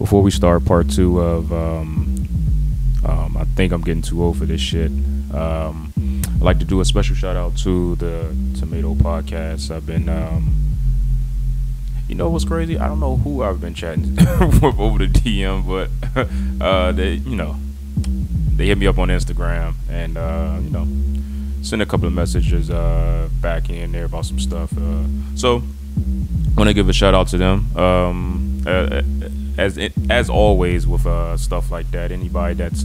before we start part two of, um, um, I think I'm getting too old for this shit. Um, I'd like to do a special shout out to the Tomato Podcast. I've been, um, you know what's crazy? I don't know who I've been chatting with over the DM, but uh, they, you know, they hit me up on Instagram and, uh, you know, send a couple of messages uh, back in there about some stuff. Uh, so, want to give a shout out to them. Um, uh, as as always with uh, stuff like that, anybody that's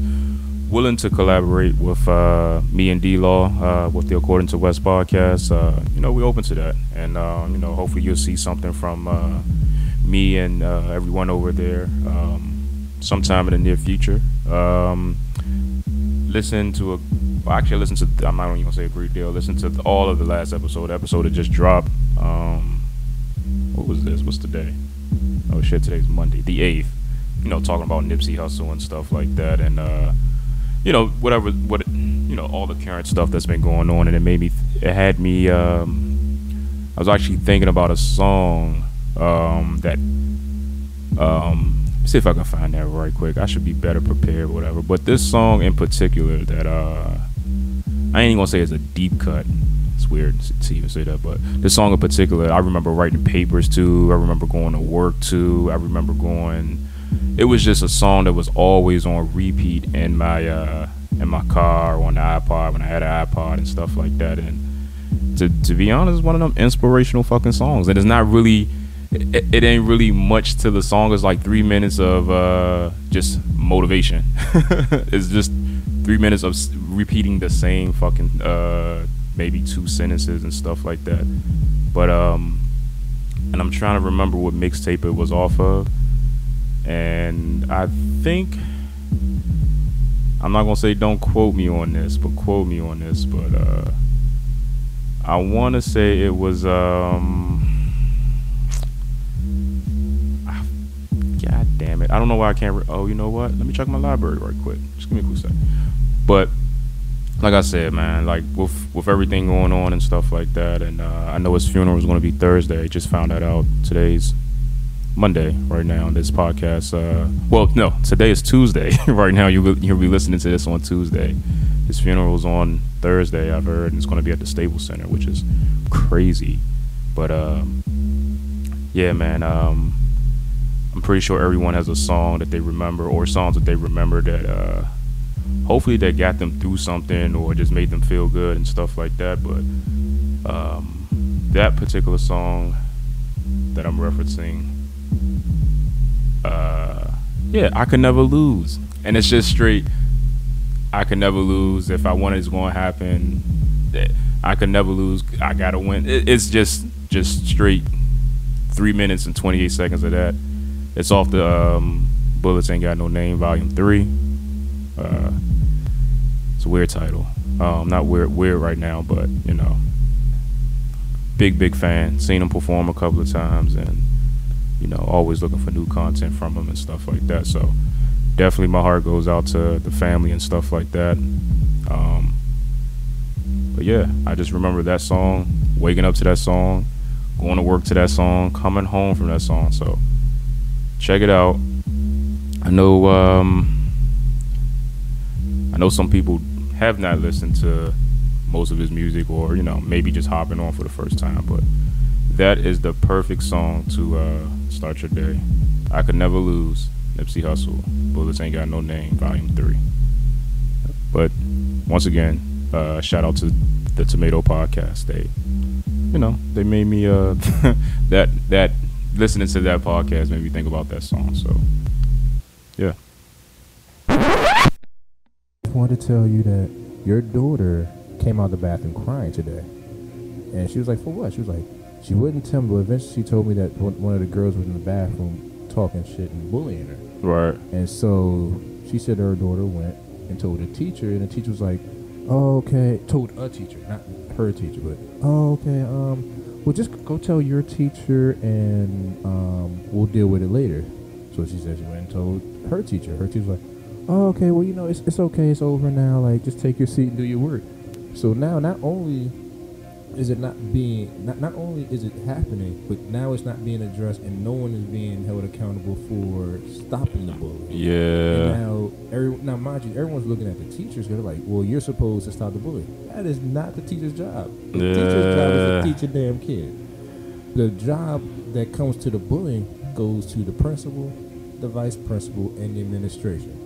willing to collaborate with uh, me and D Law uh, with the According to West podcast, uh, you know, we're open to that, and uh, you know, hopefully you'll see something from uh, me and uh, everyone over there um, sometime in the near future. Um, listen to a, well, actually, listen to. I'm not even gonna say a great deal. Listen to all of the last episode. episode that just dropped. Um, what was this? What's today? Oh shit, today's Monday, the eighth. You know, talking about Nipsey Hussle and stuff like that, and uh, you know, whatever, what you know, all the current stuff that's been going on, and it made me, it had me. Um, I was actually thinking about a song um, that. Um, see if I can find that right quick. I should be better prepared, whatever. But this song in particular, that uh, I ain't even gonna say it's a deep cut. Weird to even say that, but this song in particular, I remember writing papers to. I remember going to work to. I remember going. It was just a song that was always on repeat in my uh, in my car or on the iPod when I had an iPod and stuff like that. And to to be honest, one of them inspirational fucking songs. And it's not really. It, it ain't really much to the song. It's like three minutes of uh, just motivation. it's just three minutes of repeating the same fucking uh, maybe two sentences and stuff like that. But um, and I'm trying to remember what mixtape it was off of, and I think I'm not gonna say don't quote me on this, but quote me on this. But uh, I want to say it was um. God damn it! I don't know why I can't. Re- oh, you know what? Let me check my library right quick. Just give me a quick second. But like I said, man, like with with everything going on and stuff like that, and uh, I know his funeral is going to be Thursday. Just found that out. Today's Monday right now. This podcast. Uh, well, no, today is Tuesday. right now, you you'll be listening to this on Tuesday. His funeral is on Thursday. I've heard, and it's going to be at the Staples Center, which is crazy. But um, yeah, man. Um, I'm pretty sure everyone has a song that they remember, or songs that they remember that. Uh, hopefully that got them through something or just made them feel good and stuff like that. But um, that particular song that I'm referencing, uh, yeah, I could never lose, and it's just straight. I could never lose. If I want it's going to happen. I could never lose. I gotta win. It's just just straight three minutes and 28 seconds of that. It's off the um, Bullets Ain't Got No Name, Volume Three. Uh, it's a weird title. Um, not weird, weird right now, but you know, big, big fan. Seen him perform a couple of times, and you know, always looking for new content from him and stuff like that. So, definitely, my heart goes out to the family and stuff like that. Um, but yeah, I just remember that song, waking up to that song, going to work to that song, coming home from that song. So, check it out. I know. Um, I know some people have not listened to most of his music, or you know, maybe just hopping on for the first time. But that is the perfect song to uh, start your day. I could never lose. Nipsey Hussle. Bullets ain't got no name. Volume three. But once again, uh, shout out to the Tomato Podcast. They, you know, they made me uh, that that listening to that podcast made me think about that song. So, wanted to tell you that your daughter came out of the bathroom crying today. And she was like, for what? She was like, she wouldn't tell me, but eventually she told me that one of the girls was in the bathroom talking shit and bullying her. Right. And so she said her daughter went and told the teacher, and the teacher was like, oh, okay, told a teacher, not her teacher, but, oh, okay, um, well, just go tell your teacher and um, we'll deal with it later. So she said she went and told her teacher. Her teacher was like, oh, okay, well, you know, it's, it's okay, it's over now. Like, just take your seat and do your work. So now, not only is it not being not not only is it happening, but now it's not being addressed, and no one is being held accountable for stopping the bullying. And Yeah. now, every, now, mind you, everyone's looking at the teachers. They're like, "Well, you're supposed to stop the bullying." That is not the teacher's job. The teacher's job is to teach a damn kid. The job that comes to the bullying goes to the principal, the vice principal, and the administration.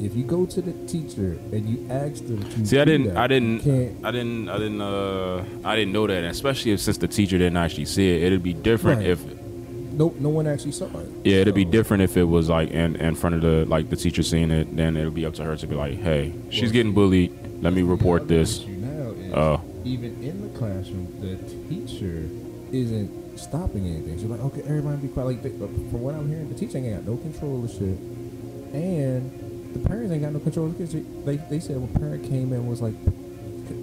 If you go to the teacher and you ask them to See, I didn't, that, I didn't. I didn't, I didn't, uh, I didn't know that. Especially if, since the teacher didn't actually see it, it'd be different Right. if, No, no one actually saw it. yeah, it'd be different if it was like in, in front of the like the teacher seeing it. Then it'd be up to her to be like, hey, she's Well, getting bullied. Let me report this. Oh. even in the classroom, the teacher isn't stopping anything. She's like, okay, everybody be quiet. Like, they, from what I'm hearing, the teacher ain't got no control of the shit, and the parents ain't got no control of the kids. They they said when a parent came in and was like,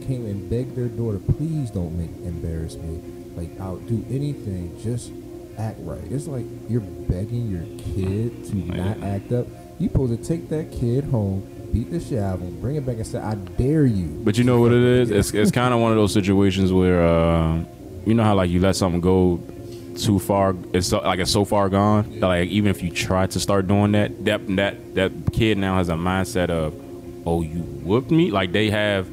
came and begged their daughter, please don't make embarrass me. Like, I'll do anything, just act right. It's like you're begging your kid to not act up. You supposed to take that kid home, beat the shit out of him, bring it back and say, I dare you. But you know what it is? It's it's kind of one of those situations where uh, you know how like you let something go too far. It's so, like it's so far gone. that, Like even if you try to start doing that, that that that kid now has a mindset of, oh, you whooped me. Like they have,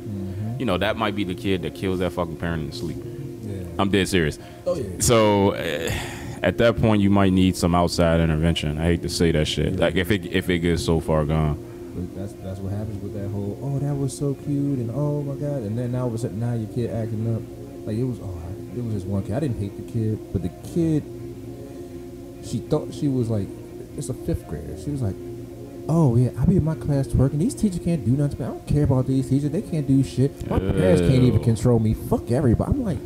you know, that might be the kid that kills that fucking parent in sleep. Yeah. I'm dead serious. Oh yeah. So uh, at that point, you might need some outside intervention. I hate to say that shit. Yeah. Like if it if it gets so far gone. But that's that's what happens with that whole oh that was so cute and oh my god and then now all of a sudden now your kid acting up like it was oh it was just one kid. I didn't hate the kid but the kid she thought she was like it's a fifth grader. She was like oh yeah I be in my class twerking. These teachers can't do nothing to me. I don't care about these teachers. They can't do shit. My parents can't even control me. Fuck everybody. I'm like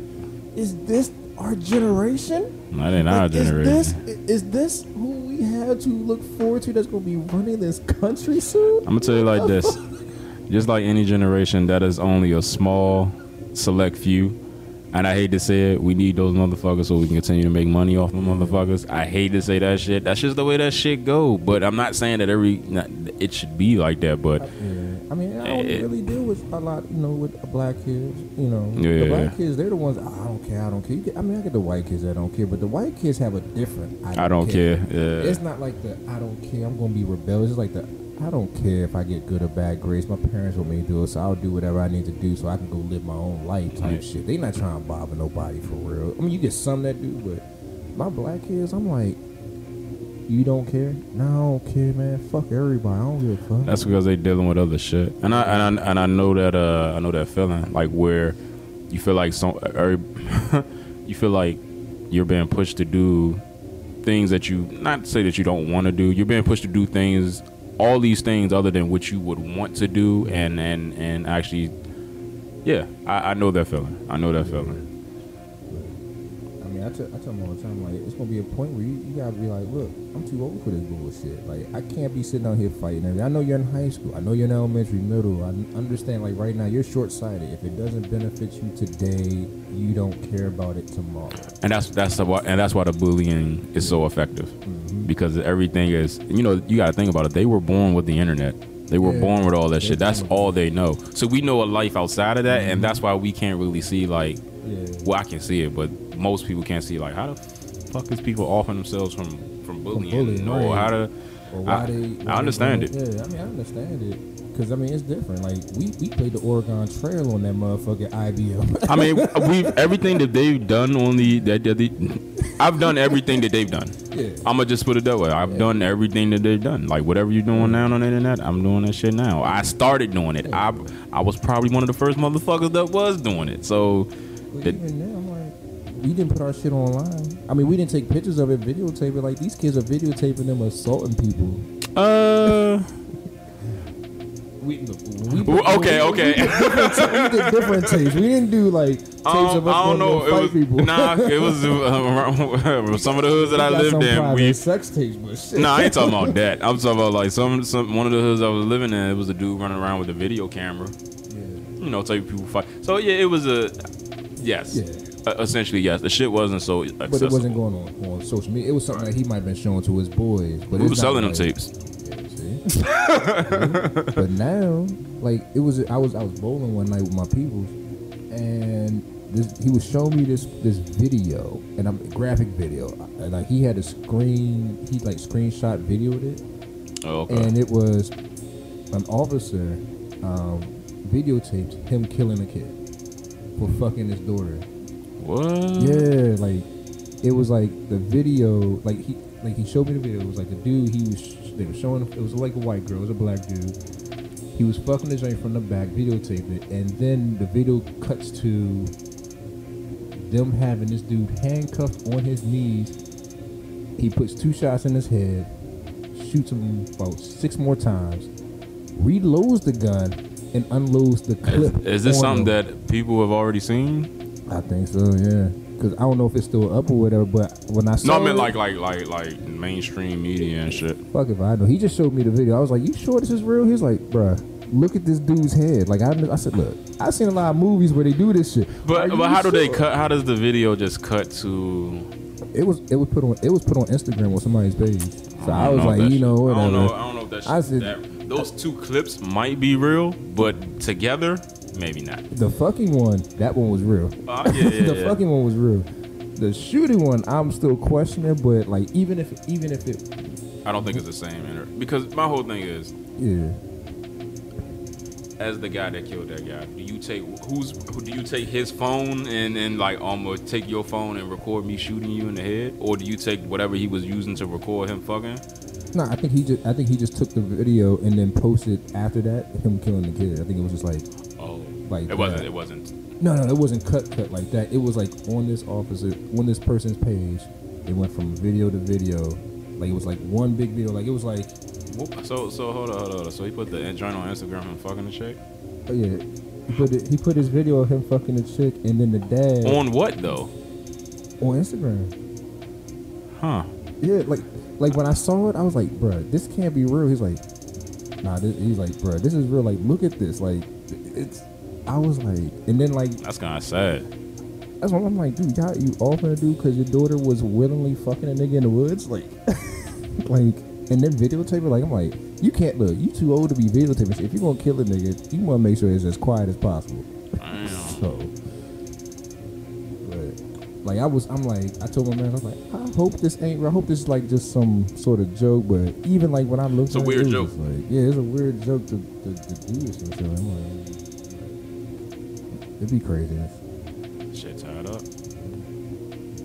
is this our generation? Not in our like, generation. Is this, is this who we have to look forward to that's going to be running this country soon? I'm gonna tell you like this. Just like any generation, that is only a small, select few. And I hate to say it, we need those motherfuckers so we can continue to make money off of motherfuckers. I hate to say that shit. That's just the way that shit go. But I'm not saying that every not, it should be like that. But Yeah. I mean, I don't Eh. really deal with a lot, you know, with black kids. You know, Yeah. the black kids, they're the ones. "Oh, I don't care. I don't care. You get, I mean, I get the white kids that don't care, but the white kids have a different. I don't, I don't care. Yeah. It's not like the I don't care. I'm gonna be rebellious. It's like the I don't care if I get good or bad grades. My parents want me to do it, so I'll do whatever I need to do so I can go live my own life type Yeah. shit. They not trying to bother nobody for real. I mean, you get some that do, but my black kids, I'm like, you don't care? No, I don't care, man. Fuck everybody. I don't give a fuck. That's because they dealing with other shit, and I and I, and I know that uh I know that feeling like where you feel like some every, you feel like you're being pushed to do things that you not say that you don't want to do. You're being pushed to do things, all these things other than what you would want to do, and and and actually, yeah, I, I know that feeling. I know that feeling. I mean, I tell, I tell them all the time, like, it's gonna be a point where you, you gotta be like, look, I'm too old for this bullshit. Like, I can't be sitting out here fighting. everything. I know you're in high school. I know you're in elementary, middle. I understand, like, right now, you're short sighted. If it doesn't benefit you today, you don't care about it tomorrow. and that's that's the, why- and that's why the bullying is so effective Mm-hmm. because everything is you know you got to think about it they were born with the internet they were Yeah. born with all that They're shit that's all they know so we know a life outside of that and that's why we can't really see like Yeah. well i can see it but most people can't see like how the fuck is people offering themselves from from bullying, bullying, or right. how to Or why I- they? I why they understand going- Yeah, I mean, I understand it. Cause I mean, it's different. Like we, we played the Oregon Trail on that motherfucking IBM. I mean, we everything that they've done on the that, that they, I've done everything that they've done. yeah. I'm gonna just put it that way. I've Yeah. done everything that they've done. Like whatever you're doing now on the internet, I'm doing that shit now. I started doing it. I I was probably one of the first motherfuckers that was doing it. So But even then, I'm like, we didn't put our shit online. I mean, we didn't take pictures of it, videotape it. Like these kids are videotaping them assaulting people. uh We, we, Well, okay, okay. We, did different, we did different tapes. We didn't do like tapes um, of us I don't going know. to It fight was, people. nah, it was uh, some of the hoods that I We got lived in. We sex tapes, but shit. nah, I ain't talking about that. I'm talking about like some some one of the hoods I was living in. It was a dude running around with a video camera. Yeah. You know, taking people fight. So yeah, it was a yes. Yeah. Uh, essentially, yes. The shit wasn't so accessible. But it wasn't going on on social media. It was something that he might have been showing to his boys. But We it's were not selling them tapes. Yeah, but now, like it was, I was I was bowling one night with my people, and this, he was showing me this this video and I'm graphic video. And like he had a screen, he like screenshot videoed it, Oh, okay. and it was an officer um, videotaped him killing a kid for fucking his daughter. what? Yeah, like it was like the video, like he like he showed me the video. It was like the dude he was they were showing. It was like a white girl, it was a black dude. He was fucking the joint from the back, videotaped it, and then the video cuts to them having this dude handcuffed on his knees. He puts two shots in his head, shoots him about six more times, reloads the gun, and unloads the Is, clip. is this on something him. that people have already seen? I think so, yeah. Cause I don't know if it's still up or whatever, but when I saw No, I meant it, like like like like mainstream media and shit. fuck if I know. He just showed me the video. I was like, "You sure this is real?" He's like, "Bruh, look at this dude's head." Like I, I said, "Look, I've seen a lot of movies where they do this shit." But but how do they cut? How does the video just cut to? It was it was put on it was put on Instagram on somebody's page. So I, don't was like, you know, whatever. I don't know. I don't know if that's I said- that those two clips might be real, but together maybe not. The fucking one, that one was real. Uh, yeah, yeah, the yeah. fucking one was real. The shooting one, I'm still questioning, but like even if even if it, I don't think it's the same inter- because my whole thing is yeah, as the guy that killed that guy, do you take who's who, do you take his phone and then like almost take your phone and record me shooting you in the head, or do you take whatever he was using to record him fucking? No, I think he just I think he just took the video and then posted after that him killing the kid. I think it was just like Oh, Like it wasn't. that. It wasn't. No, no, it wasn't cut cut like that. It was like on this officer, on this person's page. It went from video to video. Like it was like one big video. Like it was like, Whoop. So so hold on hold on. So he put the joint on Instagram and fucking the chick. oh yeah, he put it, he put his video of him fucking the chick, and then the dad on, On what though? On Instagram. Huh? Yeah, like like when I saw it, I was like, bruh, this can't be real. He's like, nah, this, he's like, bruh, this is real. Like, look at this. Like, it's. I was like, and then like That's kind of sad. That's what I'm like, dude. Y'all, you all gonna do because your daughter was willingly fucking a nigga in the woods, like, like, and then videotape it. Like, I'm like, you can't look. You too old to be videotaping. If you're gonna kill a nigga, you want to make sure it's as quiet as possible. So, like, I was, I'm like, I told my man, I was like, I hope this ain't. I hope this is like just some sort of joke. But even like when I looked, It's a at weird it, it joke. just Like, yeah, it's a weird joke to, to, to do this and shit. I'm like, it'd be craziness. Shit tied up.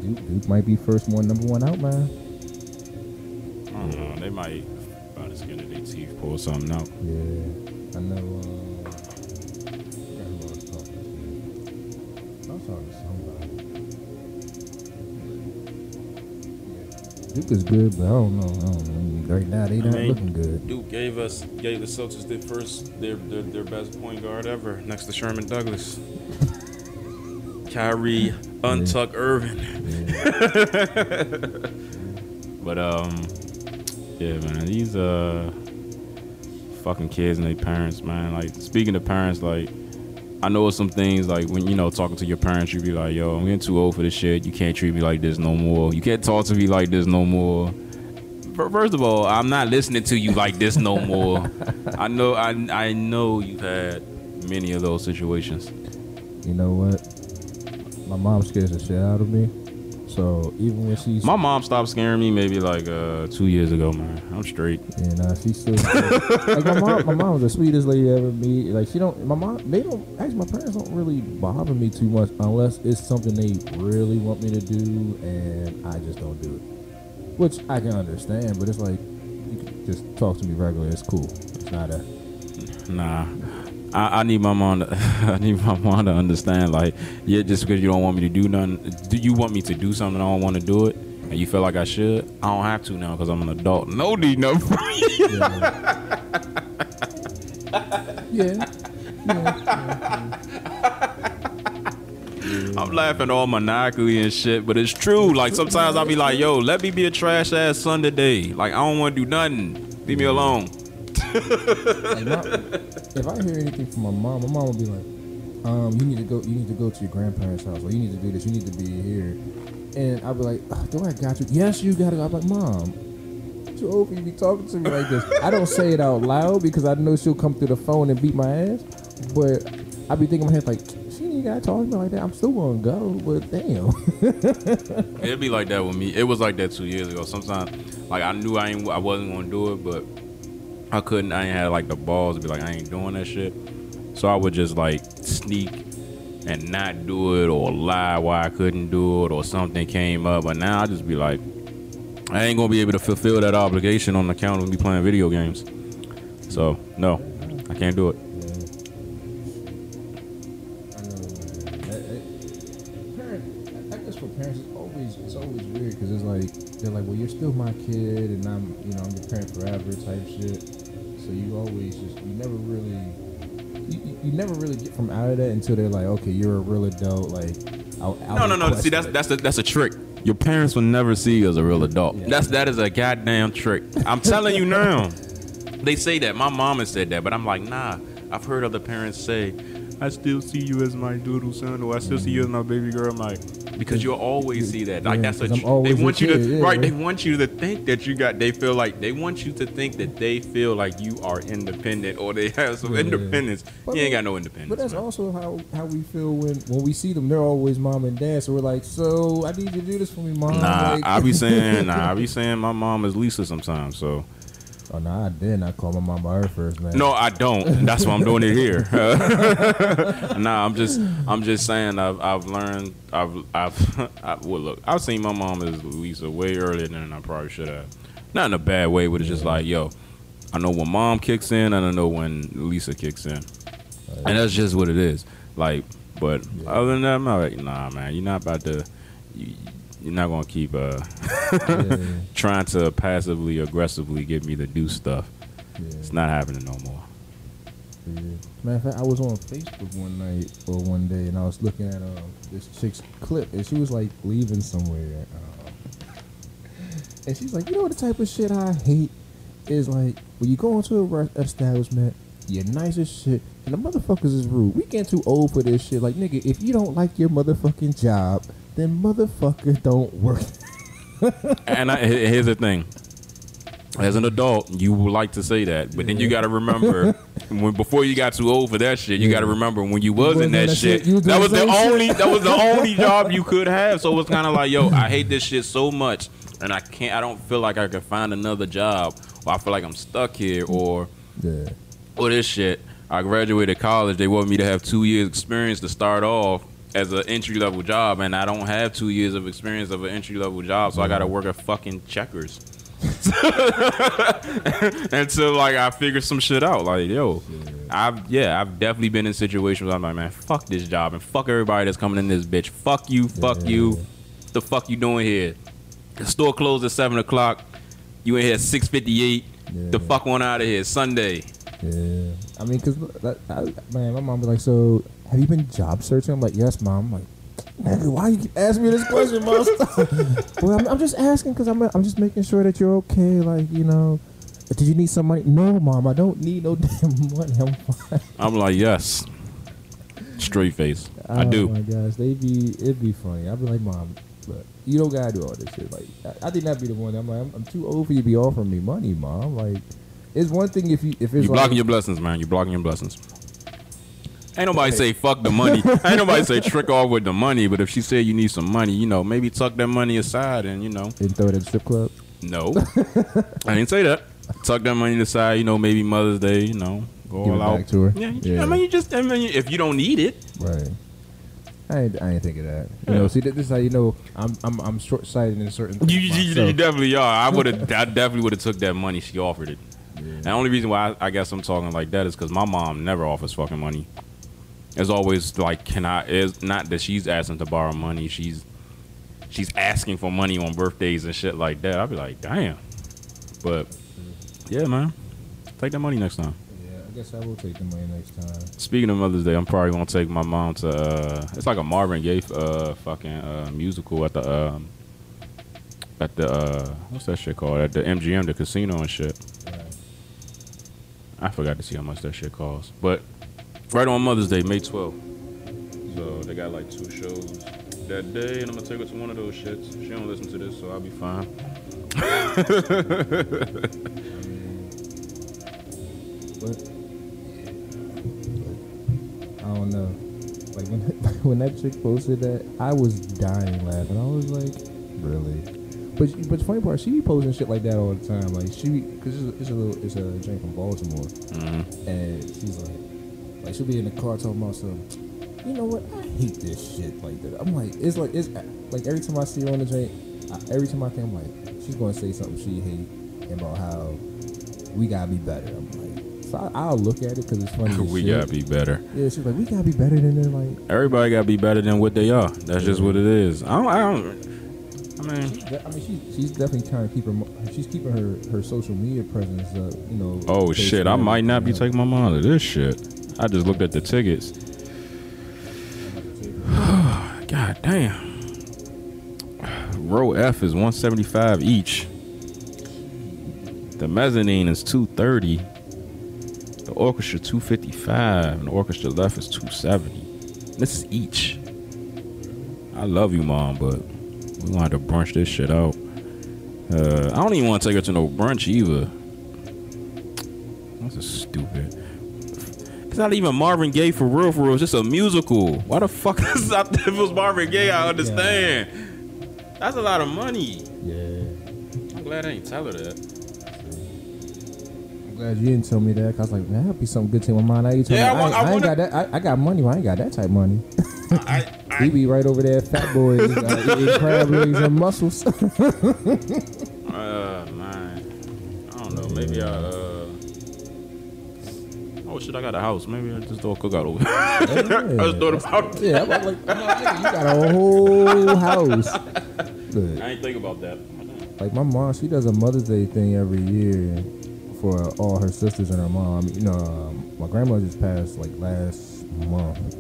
Duke, Duke might be first one, number one out, man. I don't know. They might by the skin of their teeth pull something out. Yeah, I know. Um, Duke is good, but I don't know. I don't know. Right now, they not mean- looking good. Duke gave us gave the Celtics their first their their, their best point guard ever next to Sherman Douglas. Kyrie untuck Irving. Yeah. But um, yeah, man, these uh fucking kids and their parents, man. Like speaking of parents, like I know some things like when you know talking to your parents, you be like, "Yo, I'm getting too old for this shit. You can't treat me like this no more. You can't talk to me like this no more." First of all, I'm not listening to you like this no more. I know, I I know you've had many of those situations. You know what? My mom scares the shit out of me. So even when she's My mom stopped scaring me maybe like uh two years ago, man. I'm straight. Yeah, nah, she's still like my mom. My mom was the sweetest lady I ever meet. Like she don't. My mom. They don't. Actually, my parents don't really bother me too much unless it's something they really want me to do, and I just don't do it. Which I can understand, but it's like you can just talk to me regularly. It's cool. It's not a. Nah. I, I need my mom to I need my mom to understand like yeah just because you don't want me to do nothing do you want me to do something I don't want to do it? And you feel like I should? I don't have to now because I'm an adult. No need no. Yeah. yeah. yeah. I'm laughing all maniacally and shit but it's true. Like sometimes I'll be like yo let me be a trash ass son today. Like I don't want to do nothing. Leave me alone Like, my, if I hear anything from my mom, my mom will be like, um, "You need to go. You need to go to your grandparents' house, or you need to do this. You need to be here." And I'll be like, oh, "Do I got you? Yes, you got to." go. I'm like, "Mom, too old for you to be talking to me like this." I don't say it out loud because I know she'll come through the phone and beat my ass. But I be thinking in my head like, "She need gotta talk to me like that. I'm still gonna go, but damn. It'd be like that with me. It was like that two years ago. Sometimes, like I knew I ain't, I wasn't gonna do it, but I couldn't. I ain't had like the balls to be like I ain't doing that shit. So I would just like sneak and not do it or lie why I couldn't do it or something came up. But now I just be like, I ain't gonna be able to fulfill that obligation on the account of me playing video games. So no, I can't do it. Because it's like they're like, well, you're still my kid, and I'm you know I'm your parent forever type shit. So you always just you never really you, you, never really get from out of that until they're like, okay, you're a real adult. Like, I'll, I'll No, no, no. See, that's that's a, that's a trick. Your parents will never see you as a real adult. Yeah. That's that is a goddamn trick. I'm telling you now. They say that. My mom has said that, but I'm like, nah. I've heard other parents say, I still see you as my doodle son, or I still see you as my baby girl. I'm like, because you'll always see that. Like Yeah, that's a I'm they a want you to yeah. right. They want you to think that you got. They feel like they want you to think that they feel like you are independent or they have some Yeah. independence. But you ain't got no independence. But that's man. also how, how we feel when, when we see them. They're always mom and dad. So we're like, so I need you to do this for me, mom. Nah, Like- I be saying, nah, I be saying my mom is Lisa sometimes. So oh, nah, I did not call my mom by her first name. no, I don't. That's why I'm doing it here. nah, I'm just, I'm just saying. I've, I've learned. I've, I've, I, well, look, I've seen my mom as Lisa way earlier than I probably should have. Not in a bad way, but it's just like, yo, I know when mom kicks in, and I know when Lisa kicks in, and that's just what it is. Like, but Yeah. other than that, I'm like, nah, man, you're not about to. You, you're not gonna keep uh, Yeah, trying to passively aggressively get me to do stuff. yeah, It's not happening no more. yeah. Matter of fact, I was on Facebook one night or one day, and I was looking at um, this chick's clip, and she was like leaving somewhere. Um, and she's like, you know what the type of shit I hate is like when you go into a re- establishment, you're nice as shit, and the motherfuckers is rude. We getting too old for this shit. Like, nigga, if you don't like your motherfucking job, then motherfucker don't work. And I, here's the thing. As an adult, you would like to say that, but then you got to remember when before you got too old for that shit. You Yeah. got to remember when you was in that that shit. shit, that was the only shit. that was the only job you could have. So it's kind of like, yo, I hate this shit so much, and I can't. I don't feel like I can find another job, or I feel like I'm stuck here, or Yeah. or this shit. I graduated college. They want me to have two years experience to start off as an entry level job, and I don't have two years of experience of an entry level job, so I got to work at fucking Checkers until like I figure some shit out. Like yo, I've yeah, I've definitely been in situations where I'm like, man, fuck this job and fuck everybody that's coming in this bitch. Fuck you, fuck Yeah. you. The fuck you doing here? The store closed at seven o'clock. You in here at six fifty eight. The fuck on out of here. Sunday. Yeah, I mean, cause that, I, man, my mom be like, "So, have you been job searching?" I'm like, "Yes, mom." I'm like, "Nigga, why you keep asking me this question, mom?" Well, I'm, I'm just asking because I'm, I'm just making sure that you're okay. Like, you know, did you need some money? No, mom, I don't need no damn money. I'm fine. I'm like, yes. Straight face. I Oh do. my gosh, they be it'd be funny. I'd be like, "Mom, look, you don't gotta do all this shit." Like, I, I think that'd be the one. I'm like, I'm, I'm too old for you to be offering me money, mom. Like, it's one thing if you if it's You like, blocking your blessings, man. You blocking your blessings. Ain't nobody say fuck the money. Ain't nobody say trick off with the money. But if she said you need some money, you know, maybe tuck that money aside and you know, and throw it at the strip club. no, I didn't say that. Tuck that money aside, you know, maybe Mother's Day, you know, go Give all it out. back to her. Yeah, Yeah. I mean, you just, I mean, if you don't need it, Right. I ain't, I ain't think of that. You Yeah. know, see, this is how you know I'm I'm, I'm short sighted in certain things. you, you, you definitely are. I would have, I definitely would have took that money. She offered it. Yeah. The only reason why I, I guess I'm talking like that is because my mom never offers fucking money. It's always like, can I? It's not that she's asking to borrow money. She's she's asking for money on birthdays and shit like that. I'd be like, damn. But yeah, man, take that money next time. Yeah, I guess I will take the money next time. Speaking of Mother's Day, I'm probably gonna take my mom to. Uh, it's like a Marvin Gaye uh, fucking uh, musical at the um, at the uh, what's that shit called? At the MGM, the casino and shit. Right. I forgot to see how much that shit costs. But right on Mother's Day, May 12th. So they got like two shows that day, and I'm gonna take her to one of those shits. She don't listen to this, so I'll be fine. I don't know. like when when that chick posted that, I was dying laughing. I was like, really? But but the funny part, she be posting shit like that all the time. Like she, cause it's a, it's a little, it's a drink from Baltimore, Mhm. and she's like, like she'll be in the car talking about some. You know what? I hate this shit like that. I'm like, it's like it's like every time I see her on the drink, I, every time I think I'm like, she's gonna say something she hate about how we gotta be better. I'm like, so I, I'll look at it because it's funny. we shit. gotta be better. Yeah, she's like, we gotta be better than them. Like, Everybody gotta be better than what they are. That's just what it is. I don't. I, don't, I mean, I mean, she's she's definitely trying to keep her. She's keeping her her social media presence up. You know. oh shit, I might not be everything taking my mom to this shit. I just looked at the tickets. God damn. Row F is 175 each. The mezzanine is 230. The orchestra 255 and the orchestra left is 270. This is each. I love you, mom, but we gonna have to brunch this shit out. Uh, I don't even want to take her to no brunch either. This is stupid. It's not even Marvin Gaye for real, for real. It's just a musical. Why the fuck is that? If it was Marvin Gaye, I understand. That's a lot of money. Yeah. I'm glad I ain't tell her that. I'm glad you didn't tell me that. 'cause I was like, man, that'd be something good to my mind. I, ain't told Yeah, I I, ain't- I I ain't got that. I, I got money. but I ain't got that type money. I, He be right over there, fat boys, uh, eating crab legs and mussels. Uh, man. I don't know. Maybe I, uh. Oh shit, I got a house. Maybe I just do a cookout over here. I just thought about yeah, I'm like, I'm like, you got a whole house. But, I ain't think about that. like my mom, she does a Mother's Day thing every year for all her sisters and her mom. You know, um, my grandma just passed like last month,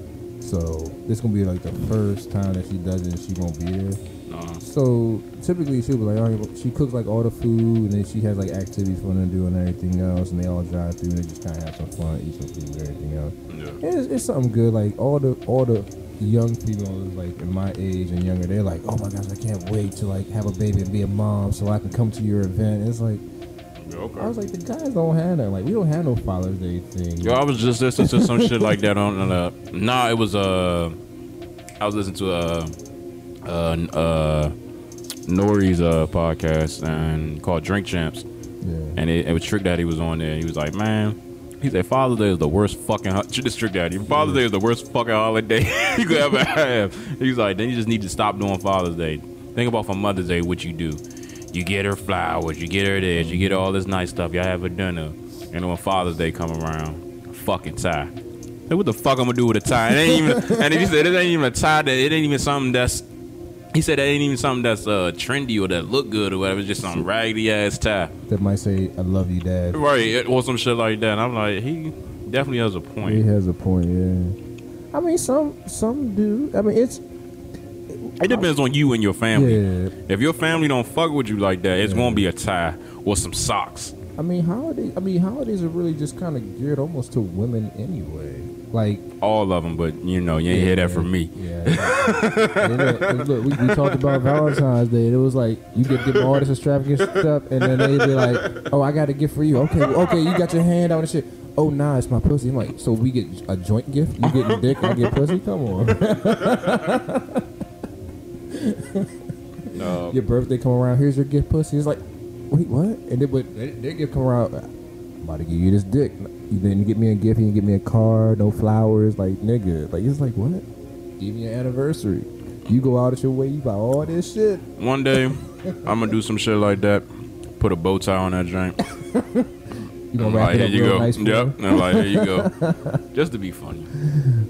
so this gonna be like the first time that she does it. and She won't be there. No. So typically she'll be like, all right, she cooks like all the food, and then she has like activities for them to do and everything else, and they all drive through and they just kind of have some fun, eat some food and everything else. Yeah. And It's, it's something good. Like all the all the young females like in my age and younger, they're like, oh my gosh, I can't wait to like have a baby and be a mom so I can come to your event. It's like Yeah, I was like, the guys don't have that. Like we don't have no Father's Day thing. Yo, I was just listening to some shit like that on uh nah it was uh I was listening to uh uh uh N.O.R.E.'s uh podcast and called Drink Champs yeah. and it, it was Trick Daddy was on there he was like, Man, he said Father's Day is the worst fucking ho- this Trick Daddy. Father's Day is the worst fucking holiday you could ever have. He's like, then you just need to stop doing Father's Day. Think about for Mother's Day what you do. You get her flowers, you get her this, you get her all this nice stuff, y'all have a dinner. And then when Father's Day come around, fucking tie. Hey, what the fuck I'm gonna do with a tie? It ain't even and if you said it ain't even a tie that it ain't even something that's he said that ain't even something that's uh trendy or that look good or whatever, it's just some raggedy ass tie. That might say, "I love you, Dad." Right, or some shit like that. And I'm like, he definitely has a point. He has a point. Yeah. I mean, some some do. I mean, it's It depends on you and your family. yeah. If your family don't fuck with you like that, it's gonna be a tie or some socks. I mean, holidays. I mean, holidays are really just kind of geared almost to women anyway. Like, All of them, but you know, you ain't hear that from me. Yeah. And look, 'cause uh, look, we, we talked about Valentine's Day. It was like you get them all this extravagant stuff, and then they'd be like, "Oh, I got a gift for you." Okay, okay, you got your hand out and shit. Oh, nah, it's my pussy. I'm like, so we get a joint gift? You get dick, I get pussy? Come on. No. your birthday come around, here's your gift, pussy. It's like, wait, what? And then but they, their gift come around, I'm about to give you this dick. You didn't get me a gift, you didn't get me a card, no flowers, like nigga. Like it's like what? Give me an anniversary. You go out of your way, you buy all this shit. One day, I'm gonna do some shit like that. Put a bow tie on that joint. You I'm wrap like, it here up you real go. nice yep. And I'm like, here you go. Just to be funny.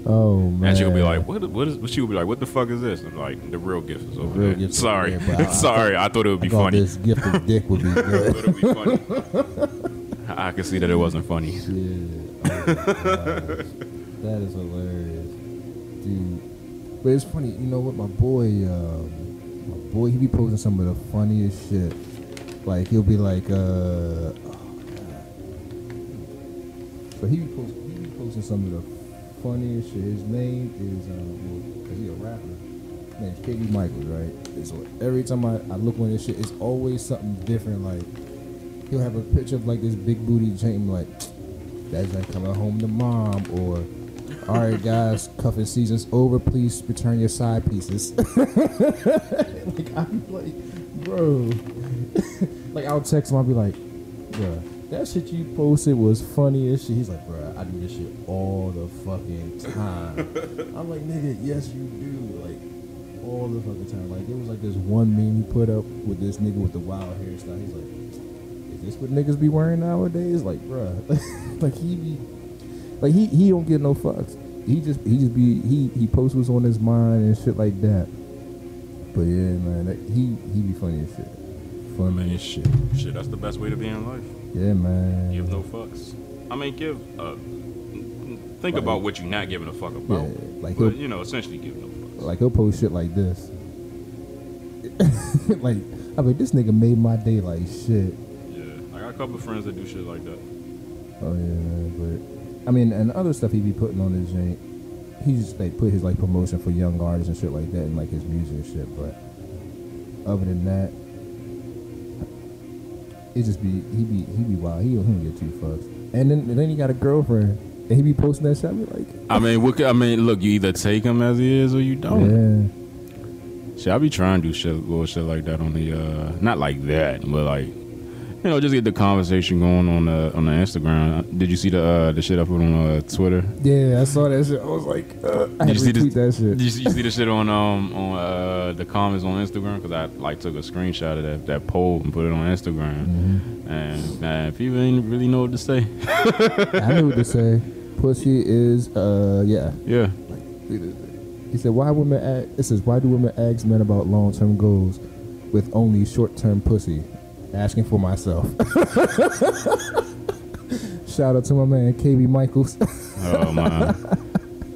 Oh man. And she'll be like, what? What is? She will be like, what the fuck is this? I'm like, the real gift is over real there. gift Sorry, over there, I- sorry. I thought it would be funny. this gift of dick would be I good. thought it would be funny. I could see that it wasn't funny. Shit. Oh, that is hilarious, dude. But it's funny, you know what? My boy, um, my boy, he be posting some of the funniest shit. Like he'll be like, uh, So he be, post, he be posting some of the funniest shit. His name is, um, well, cause he a rapper. His name's KB Michaels, right? So every time I, I look on this shit, it's always something different. Like he'll have a picture of like this big booty chain, like that's like coming home to mom, or All right, guys, cuffing season's over. Please return your side pieces. like I'm like, bro. like I'll text him. I'll be like, that shit you posted was funny as shit. He's like, bro, I do this shit all the fucking time. I'm like, nigga, yes you do. Like all the fucking time. Like it was like this one meme he put up with this nigga with the wild hairstyle. He's like, is this what niggas be wearing nowadays? Like, bro, like he be, like he he don't get no fucks. He just he just be he he posts what's on his mind and shit like that. But yeah, man, that, he he be funny as shit. Funny mean, as shit. shit, that's the best way to be in life. Yeah, man. Give no fucks. I mean, give. Uh, think Like- about what you're not giving a fuck Yeah, about. like but you know, essentially, give no fucks. like he'll post shit like this. like I mean, this nigga made my day like shit. Yeah, I got a couple friends that do shit like that. Oh yeah, man. But I mean, and other stuff he be putting on his jank. He just like put his like promotion for young artists and shit like that, and like his music and shit. But other than that, it just be he be he be wild. He don't, get two fucks. And then and then he got a girlfriend, and he be posting that shit. I be like, I mean, what, could- I mean, look, you either take him as he is or you don't. yeah, Shit, I be trying to do shit, little shit like that on the, uh, not like that, but like, you know, just get the conversation going on the on the Instagram. Did you see the uh, the shit I put on uh, Twitter? yeah. I saw that shit. I was like, uh, I Did you see this- that shit. Did you, see- you see the shit on um on uh, the comments on Instagram? Because I like took a screenshot of that that poll and put it on Instagram, Mhm. and man, people ain't really know what to say. I knew what to say. Pussy is uh yeah. Yeah, He said, "Why women? Ask, it says, why do women ask men about long-term goals with only short-term pussy? Asking for myself." Shout out to my man KB Michaels. oh man,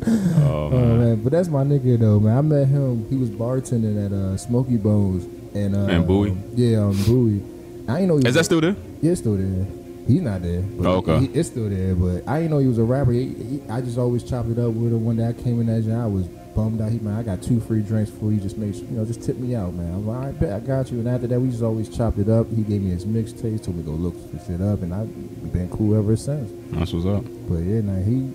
oh Oh man, man, but that's my nigga though, man. I met him. He was bartending at uh, Smokey Bones and uh, And Bowie? Yeah, on Bowie. I ain't know he is that still there? Yeah, it's still there. He's not there. But Oh, okay. he- it's still there, but I didn't know he was a rapper. He, he, I just always chopped it up with him. One day I came in that joint, I was bummed out. He man, I got two free drinks for you. Just make sure, you know, just tip me out, man. I was like, I bet I got you. And after that, we just always chopped it up. He gave me his mixtapes, told me to go look for shit up, and I've been cool ever since. That's what's up. But yeah, now he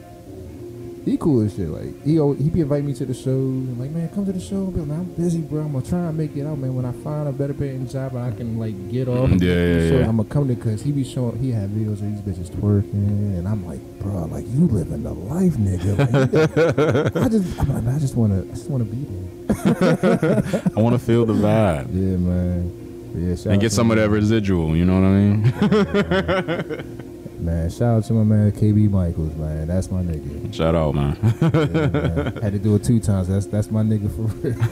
he cool as shit. Like he he be inviting me to the shows. and like, man, come to the show. But I'm busy, bro. I'm gonna try and make it out, man. When I find a better paying job, I can like get off. Yeah, yeah, so yeah. I'm gonna come to because he be showing. He had videos of these bitches twerking, and I'm like, bro, like you living the life, nigga. Like, I just, I'm like, I just wanna, I just wanna be there. I want to feel the vibe Yeah, man. But yeah, and get some of that residual. You know what I mean? Man, shout out to my man KB Michaels, man. That's my nigga. Shout out, man. Yeah, man. Had to do it two times. That's that's my nigga for real.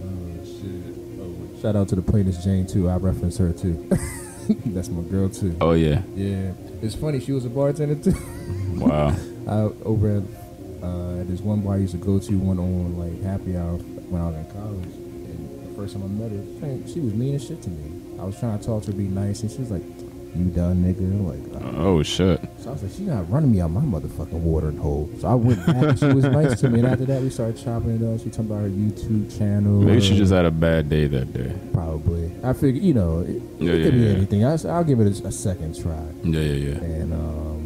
oh shit! Oh, shout out to the plainest Jane too. I reference her too. that's my girl too. oh yeah, Yeah, it's funny. She was a bartender too. wow. I over at uh, this one bar I used to go to, one on like happy hour when I was in college. And the first time I met her, she was mean as shit to me. I was trying to talk to her, be nice, and she was like, "You done, nigga?" I'm like, uh, Oh shit. so I was like, she not running me out my motherfucking watering hole. So I went back and she was nice to me. And after that, we started chopping it up. She talking about her YouTube channel. Maybe she just had a bad day that day. Probably. I figured, you know, it, Yeah, it yeah, could be yeah. anything. I, will give it a, a second try. Yeah, yeah, yeah. And um,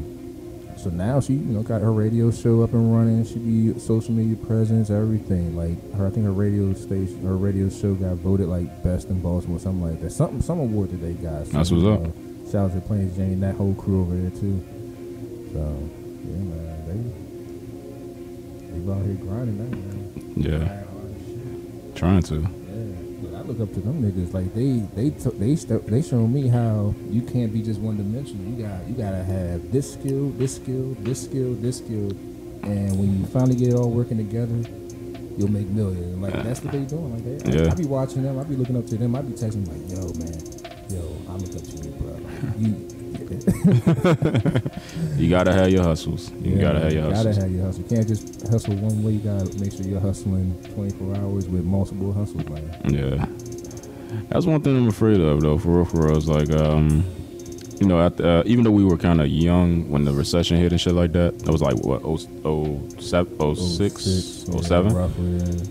so now she, you know, got her radio show up and running. She be social media presence, everything. Like her, I think her radio station, her radio show got voted like best in Baltimore, something like that. Something, some award that they got. So, That's what's up. know, shout out to Plains Jane, that whole crew over there too. So yeah, man, they they out here grinding now, man. Yeah, Grinding hard as shit. trying to. I look up to them niggas. Like they they t- they they show me how you can't be just one dimensional. You got you gotta have this skill, this skill, this skill, this skill, and when you finally get it all working together, you'll make millions. Like that's what they doing. Like they, I, Yeah. I be watching them. I be looking up to them. I be texting like, yo man, yo, I look up to you, bro. Like, you. You gotta have your hustles. You Yeah, gotta have your you hustles. Gotta have your hustle. You can't just hustle one way. You gotta make sure you're hustling 24 hours with multiple hustles, man. Yeah, that's one thing I'm afraid of though. For real, for real, like, um, you know, at the, uh, even though we were kind of young when the recession hit and shit like that, that was like what, oh, oh, seven, oh, six, oh, yeah, seven. roughly, yeah.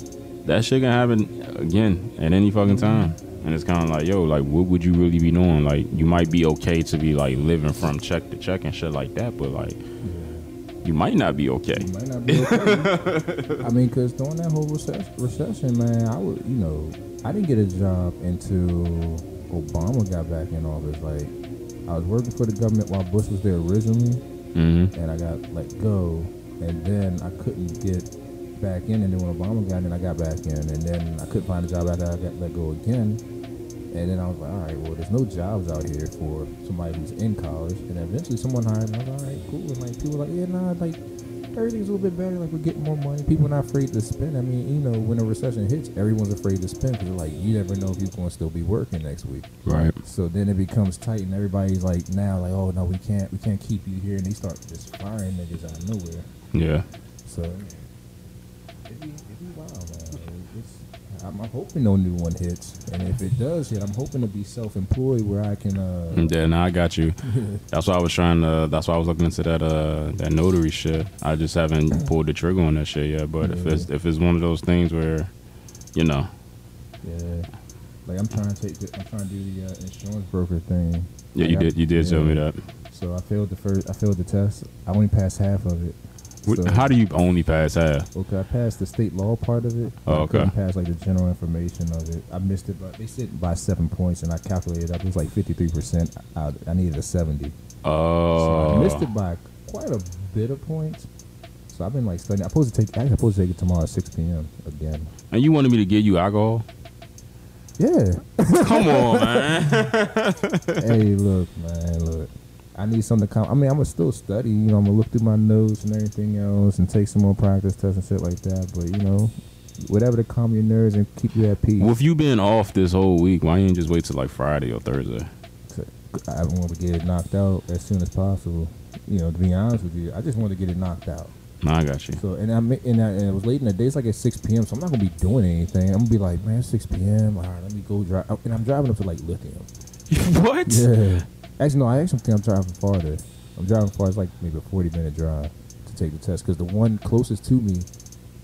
That shit can happen again at any fucking time. And it's kind of like, yo, like, what would you really be doing? Like, you might be okay to be like living from check to check and shit like that, but like, you might not be okay. Not be okay. I mean, because during that whole recess- recession, man, I would, you know, I didn't get a job until Obama got back in office. Like, I was working for the government while Bush was there originally, Mm-hmm. and I got let go, and then I couldn't get back in, and then when Obama got in, I got back in, and then I couldn't find a job after I got let go again. And then I was like, all right, well, there's no jobs out here for somebody who's in college. And eventually someone hired me. I was like, all right, cool. And like people were like, yeah, nah, like everything's a little bit better. Like we're getting more money. People are not afraid to spend. I mean, you know, when a recession hits, everyone's afraid to spend because like you never know if you're going to still be working next week. Right. So then it becomes tight, and everybody's like, now like, oh no, we can't, we can't keep you here, and they start just firing niggas out of nowhere. Yeah. So it'd be, it'd be wild, man. It's, I'm, I'm hoping no new one hits, and if it does hit, I'm hoping to be self-employed where I can. Uh, Yeah, nah, I got you. That's why I was trying to. That's why I was looking into that uh that notary shit. I just haven't pulled the trigger on that shit yet. But if it's if it's one of those things where, you know, yeah, like I'm trying to take, the, I'm trying to do the uh, insurance broker thing. yeah, you I- did you did tell me yeah. that. So I failed the first, I failed the test. I only passed half of it. So- How do you only pass half? Okay, I passed the state law part of it. Oh, I couldn't pass like the general information of it. I missed it, but they said by seven points, and I calculated up. It was like fifty three percent. I I needed a seventy. Oh. So Oh, I missed it by quite a bit of points. So I've been like studying. I'm supposed to take. I'm supposed to take it tomorrow at six p.m. again. and you wanted me to give you alcohol? Yeah. Come on, man. hey, look, man, look. I need something to come. I mean, I'm gonna still study. You know, I'm gonna look through my notes and everything else, and take some more practice tests and shit like that. But you know, whatever to calm your nerves and keep you at peace. Well, if you been off this whole week, why you didn't just wait till like Friday or Thursday? I want to get it knocked out as soon as possible. You know, to be honest with you, I just want to get it knocked out. Nah, I got you. So, and I and, I, and it was late in the day. It's like at six p.m. So I'm not gonna be doing anything. I'm gonna be like, man, six p.m. All right, let me go drive. And I'm driving up to like Lithium. what? Yeah. Actually, no, I actually think I'm driving farther. I'm driving far. It's like maybe a 40 minute drive to take the test because the one closest to me,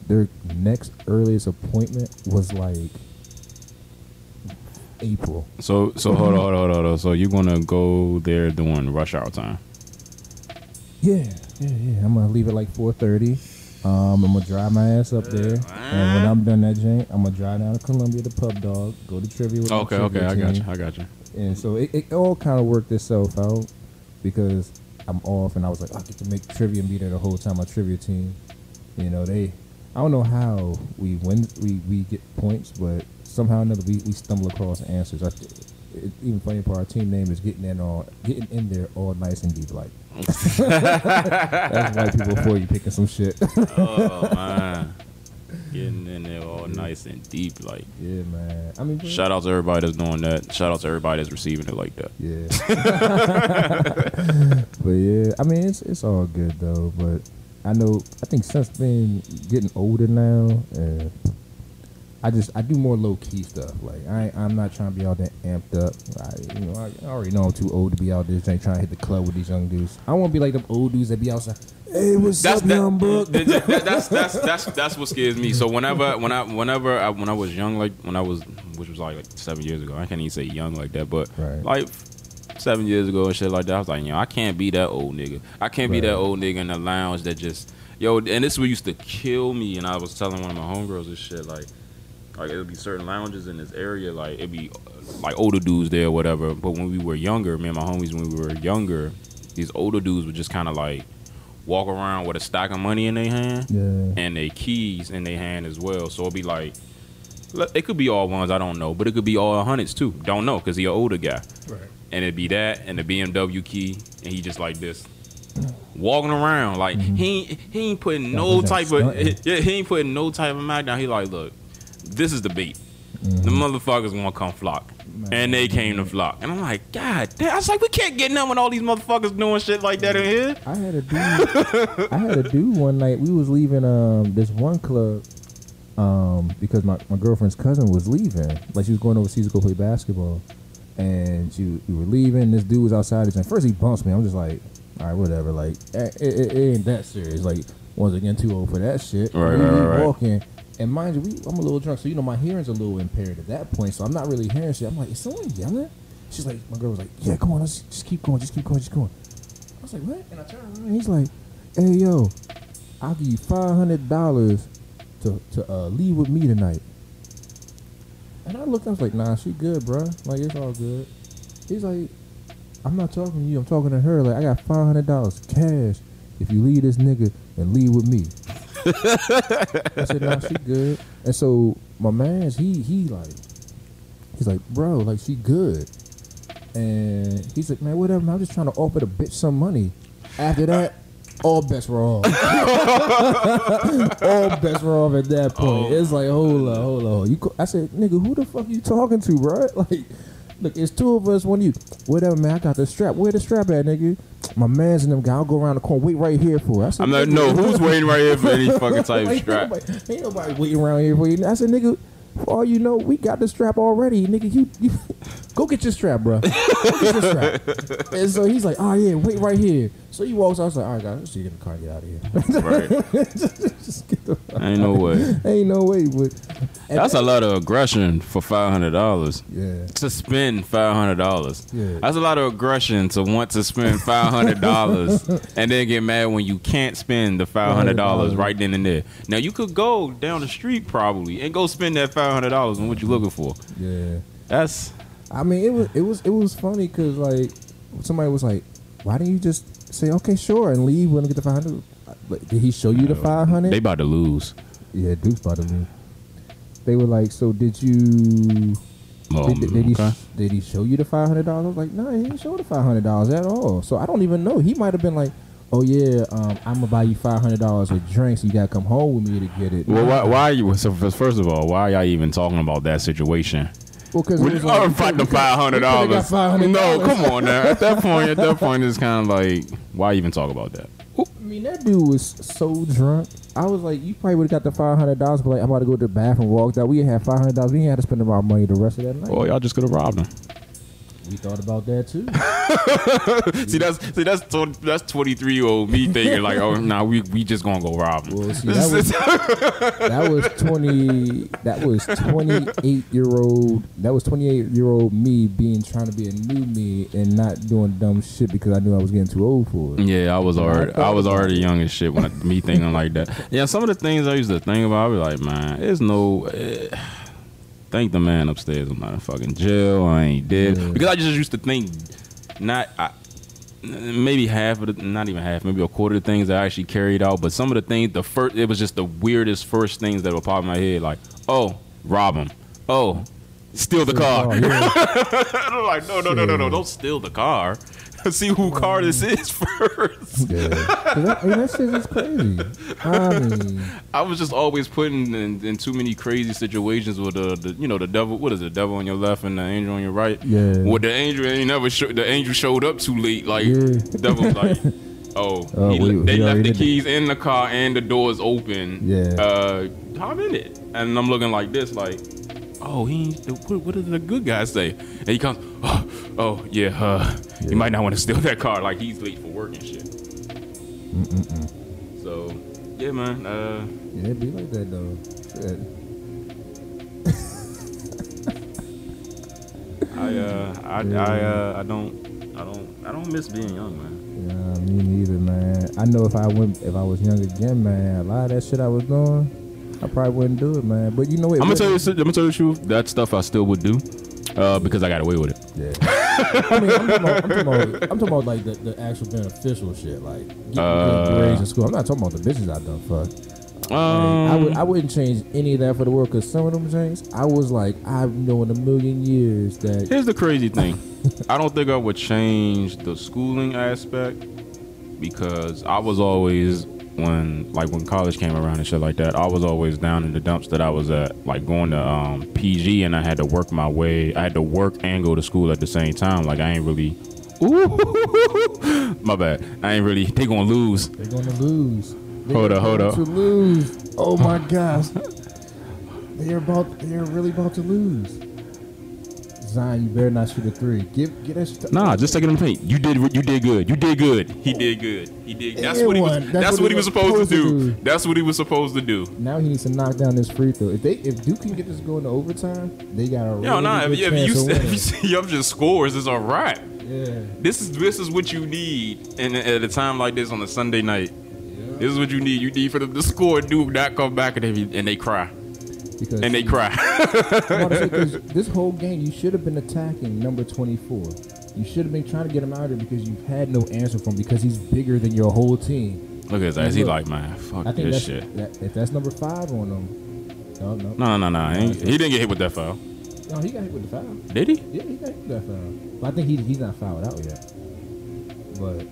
their next earliest appointment was like April. So so hold on, hold on, hold on. So you're gonna go there during rush hour time? Yeah, yeah, yeah. I'm gonna leave at like 4:30. Um, I'm gonna drive my ass up there, and when I'm done that jank, I'm gonna drive down to Columbia to Pub Dog, go to trivia with Okay, okay, trivia I got you, I got you. And so it, it all kind of worked itself out because I'm off and I was like, I get to make trivia be there the whole time. My trivia team, you know, they, I don't know how we win, we, we get points, but somehow or another we, we stumble across answers. I, it, even funny part, our team name is getting in all, getting in there all nice and deep. Like that's white people for you picking some shit. Oh man, getting in there all nice and deep. Like, yeah, man. I mean, shout out to everybody that's doing that. Shout out to everybody that's receiving it like that. Yeah. but yeah, I mean it's it's all good though. But I know I think since being getting older now, uh, I just I do more low key stuff. Like I I'm not trying to be all that amped up. I you know I, I already know I'm too old to be out there trying to hit the club with these young dudes. I want to be like them old dudes that be outside. Hey, what's That's up, young buck? that, that- that- that's that's that's that's what scares me. So whenever when I whenever I, when I was young, like when I was which was like, like seven years ago, I can't even say young like that, but Right. like seven years ago and shit like that, I was like, yo, I can't be that old nigga. I can't be that old nigga in the lounge that just yo. And this what used to kill me. And I was telling one of my homegirls this shit like. Like it'll be certain lounges in this area, like it'd be like older dudes there, or whatever. But when we were younger, me and my homies, when we were younger, these older dudes would just kind of like walk around with a stack of money in their hand Yeah. and their keys in their hand as well. So it'd be like, it could be all ones, I don't know, but it could be all hundreds too. Don't know because he an older guy, Right. and it'd be that and the BMW key, and he just like this. Walking around like he ain't, he ain't putting no type of yeah he ain't putting no type of mag down. He like look, this is the bait. The motherfuckers gonna come flock, and they came to flock, and I'm like, God damn! I was like, we can't get none with all these motherfuckers doing shit like that in here. I had a dude. I had a dude one night. We was leaving um this one club um because my, my girlfriend's cousin was leaving. Like she was going overseas to go play basketball, and she we were leaving. This dude was outside. And first he bumps me. I'm just like, all right, whatever. Like eh, it, it, it ain't that serious. Like once again, too old for that shit. Right, we right, we right, right. walking. And mind you, we, I'm a little drunk, so you know my hearing's a little impaired at that point. So I'm not really hearing shit. I'm like, is someone yelling? She's like, my girl was like, yeah, come on, let's just keep going, just keep going, just going. I was like, what? And I turned around and he's like, hey yo, I'll give you five hundred dollars to to uh, leave with me tonight. And I looked, I was like, nah, she good, bro. Like it's all good. He's like, I'm not talking to you, I'm talking to her. Like I got five hundred dollars cash if you leave this nigga and leave with me. I said, nah, she good. And so my man's he he like he's like, bro, like she good. And he's like, man, whatever, man, I'm just trying to offer the bitch some money. After that, all bets were off. all bets were off at that point. Oh. It's like, hold on, hold on. You, co- I said, nigga, who the fuck you talking to, bro? Like, look, it's two of us. One of you, whatever, man. I got the strap. Where the strap at, nigga? My man's in them guy. I'll go around the corner. Wait right here for. it. I said, I'm like, nigga, no, who's waiting right here for any fucking type of Ain't strap? nobody, ain't nobody waiting around here for you. I said, nigga, for all you know, we got the strap already. Nigga, you, you go get your strap, bro. Go get your strap. and so he's like, oh yeah, wait right here. So he walks out. I was like, all right, guys, let's see get in the car, and get out of here. Right. Just get the fuck. Ain't no way. Ain't no way, but and That's a lot of aggression for five hundred dollars. Yeah, To spend five hundred dollars. Yeah. That's a lot of aggression to want to spend five hundred dollars and then get mad when you can't spend the five hundred dollars $500. right then and there. Now you could go down the street probably and go spend that five hundred dollars on what you're looking for. yeah. That's I mean, it was it was it was funny because like somebody was like, why didn't you just say okay, sure, and leave when I get the five hundred? Like, did he show you the five hundred? they about to lose. Yeah, Duke's about to lose. They were like, so did you? Oh, did, did he okay. did he show you the five hundred dollars? Like, no, he didn't show the five hundred dollars at all. So I don't even know. He might have been like, oh yeah, um, I'm gonna buy you five hundred dollars of drinks. You gotta come home with me to get it. Well, why, why are you? So first first of all, why are y'all even talking about that situation? Well, because We are fighting the five hundred dollars. No, come on now. At that point, at that point, it's kind of like, why even talk about that? I mean, that dude was so drunk. I was like, you probably would have got the five hundred dollars, but like, I'm about to go to the bathroom, walked out. We had five hundred dollars. We ain't had to spend our money the rest of that night. Well, y'all just could have robbed him. We thought about that too. see, that's see, that's that's twenty three year old me thinking like, oh, nah, we we just gonna go rob him. Well, see, that was that was twenty. That was twenty eight year old. That was twenty eight year old me being trying to be a new me and not doing dumb shit because I knew I was getting too old for it. yeah, I was already I was already young as shit when I, me thinking like that. Yeah, some of the things I used to think about, I be like, man, there's no. Eh, thank the man upstairs. I'm not in fucking jail. I ain't dead Yeah. because I just used to think, not. I, maybe half of the, not even half, maybe a quarter of the things that I actually carried out. But some of the things, the first, it was just the weirdest first things that were popping in my head. Like, oh, rob him. Oh, steal the car. Oh, yeah. I'm like, no, no, no, no, no, don't steal the car. See who car this is first. Yeah. 'Cause that, I that shit is crazy. I mean, I was just always putting in, in too many crazy situations with the, the, you know, the devil. What is it? The devil on your left and the angel on your right. Yeah. With the angel, ain't never show, the angel showed up too late. Like Yeah. the devil, like, oh, Oh, he, we- they he left the did that. keys in the car and the doors open. Yeah. Uh, hop in it, and I'm looking like this, like. Oh, he. What, what did the good guy say? And he comes. Oh, oh yeah. Uh, Yeah. He might not want to steal that car. Like he's late for work and shit. So, yeah, man. Uh, yeah, it be like that though. I uh I Yeah. I uh I don't I don't I don't miss being young, man. Yeah, me neither, man. I know if I went, if I was young again, man, a lot of that shit I was doing, I probably wouldn't do it, man. But you know what? I'm gonna tell you I'm gonna tell you the truth. That stuff I still would do, uh, because I got away with it. Yeah. I mean, I'm talking about, I'm talking about, I'm talking about like the, the actual beneficial shit, like getting Uh, good grades in school. I'm not talking about the bitches I done fucked. Um, I would, I wouldn't change any of that for the world because some of them things, I was like, I've known a million years that. Here's the crazy thing. I don't think I would change the schooling aspect because I was always when like when college came around and shit like that, I was always down in the dumps that I was at, like going to um, PG and I had to work my way. I had to work and go to school at the same time. Like I ain't really. Ooh, my bad. I ain't really. They gonna lose. They're gonna lose. They're Hold up, hold up. To lose. Oh my gosh. They're about. They're really about to lose. Zion, you better not shoot a three. Give get us. Nah, just take it in the paint. You did. You did good. You did good. He did good. He did. That's what he was. Everyone, That's, what he was supposed, to do. That's what he was supposed to do. Now he needs to knock down this free throw. If they if Duke can get this going to overtime, they got a Yo, really nah. good If, if chance you if you see just scores, it's all right. yeah. This is this is what you need, and at a time like this on a Sunday night, this is what you need. You need for them to score, Duke not come back, and they and they cry, Because and they cry. I'm about to say, this whole game, you should have been attacking number 24. You should have been trying to get him out of there because you've had no answer for him because he's bigger than your whole team. Look at his ass. He like, man, fuck I think this shit. that, if that's number five on him. No, no, No, no, no, no. He, he didn't get hit with that foul. no, he got hit with the foul. Did he? Yeah, he got hit with that foul. But I think he, he's not fouled out yet. But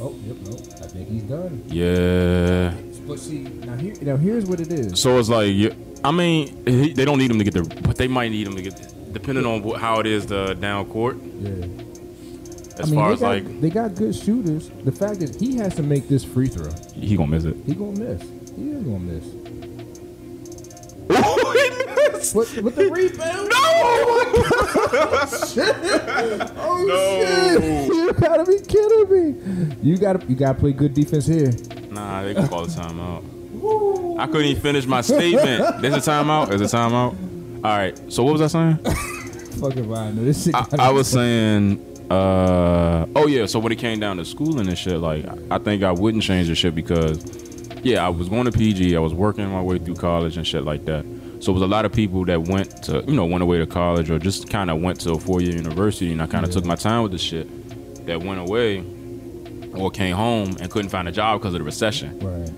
oh, yep, no, I think he's done. Yeah. But see, now here, now here's what it is. So it's like, I mean, he, they don't need him to get the, but they might need him to get, depending on wh- how it is the down court. Yeah. As I mean, far as got, like, they got good shooters. The fact is, he has to make this free throw. he gonna miss it. He gonna miss. He is gonna miss. Oh, he missed. With, with the rebound? No! Oh, shit. Oh No. shit! You gotta be kidding me! You gotta you gotta play good defense here. Nah, they can call a timeout. I couldn't even finish my statement. There's a timeout. There's a timeout. All right. So what was I saying? Fucking. No, this shit. I, I was saying, uh, oh yeah. So when it came down to schooling and shit, like I think I wouldn't change the shit because, yeah, I was going to PG. I was working my way through college and shit like that. So it was a lot of people that went to, you know, went away to college or just kind of went to a four year university, and I kind of took my time with the shit. That went away or came home and couldn't find a job because of the recession Right.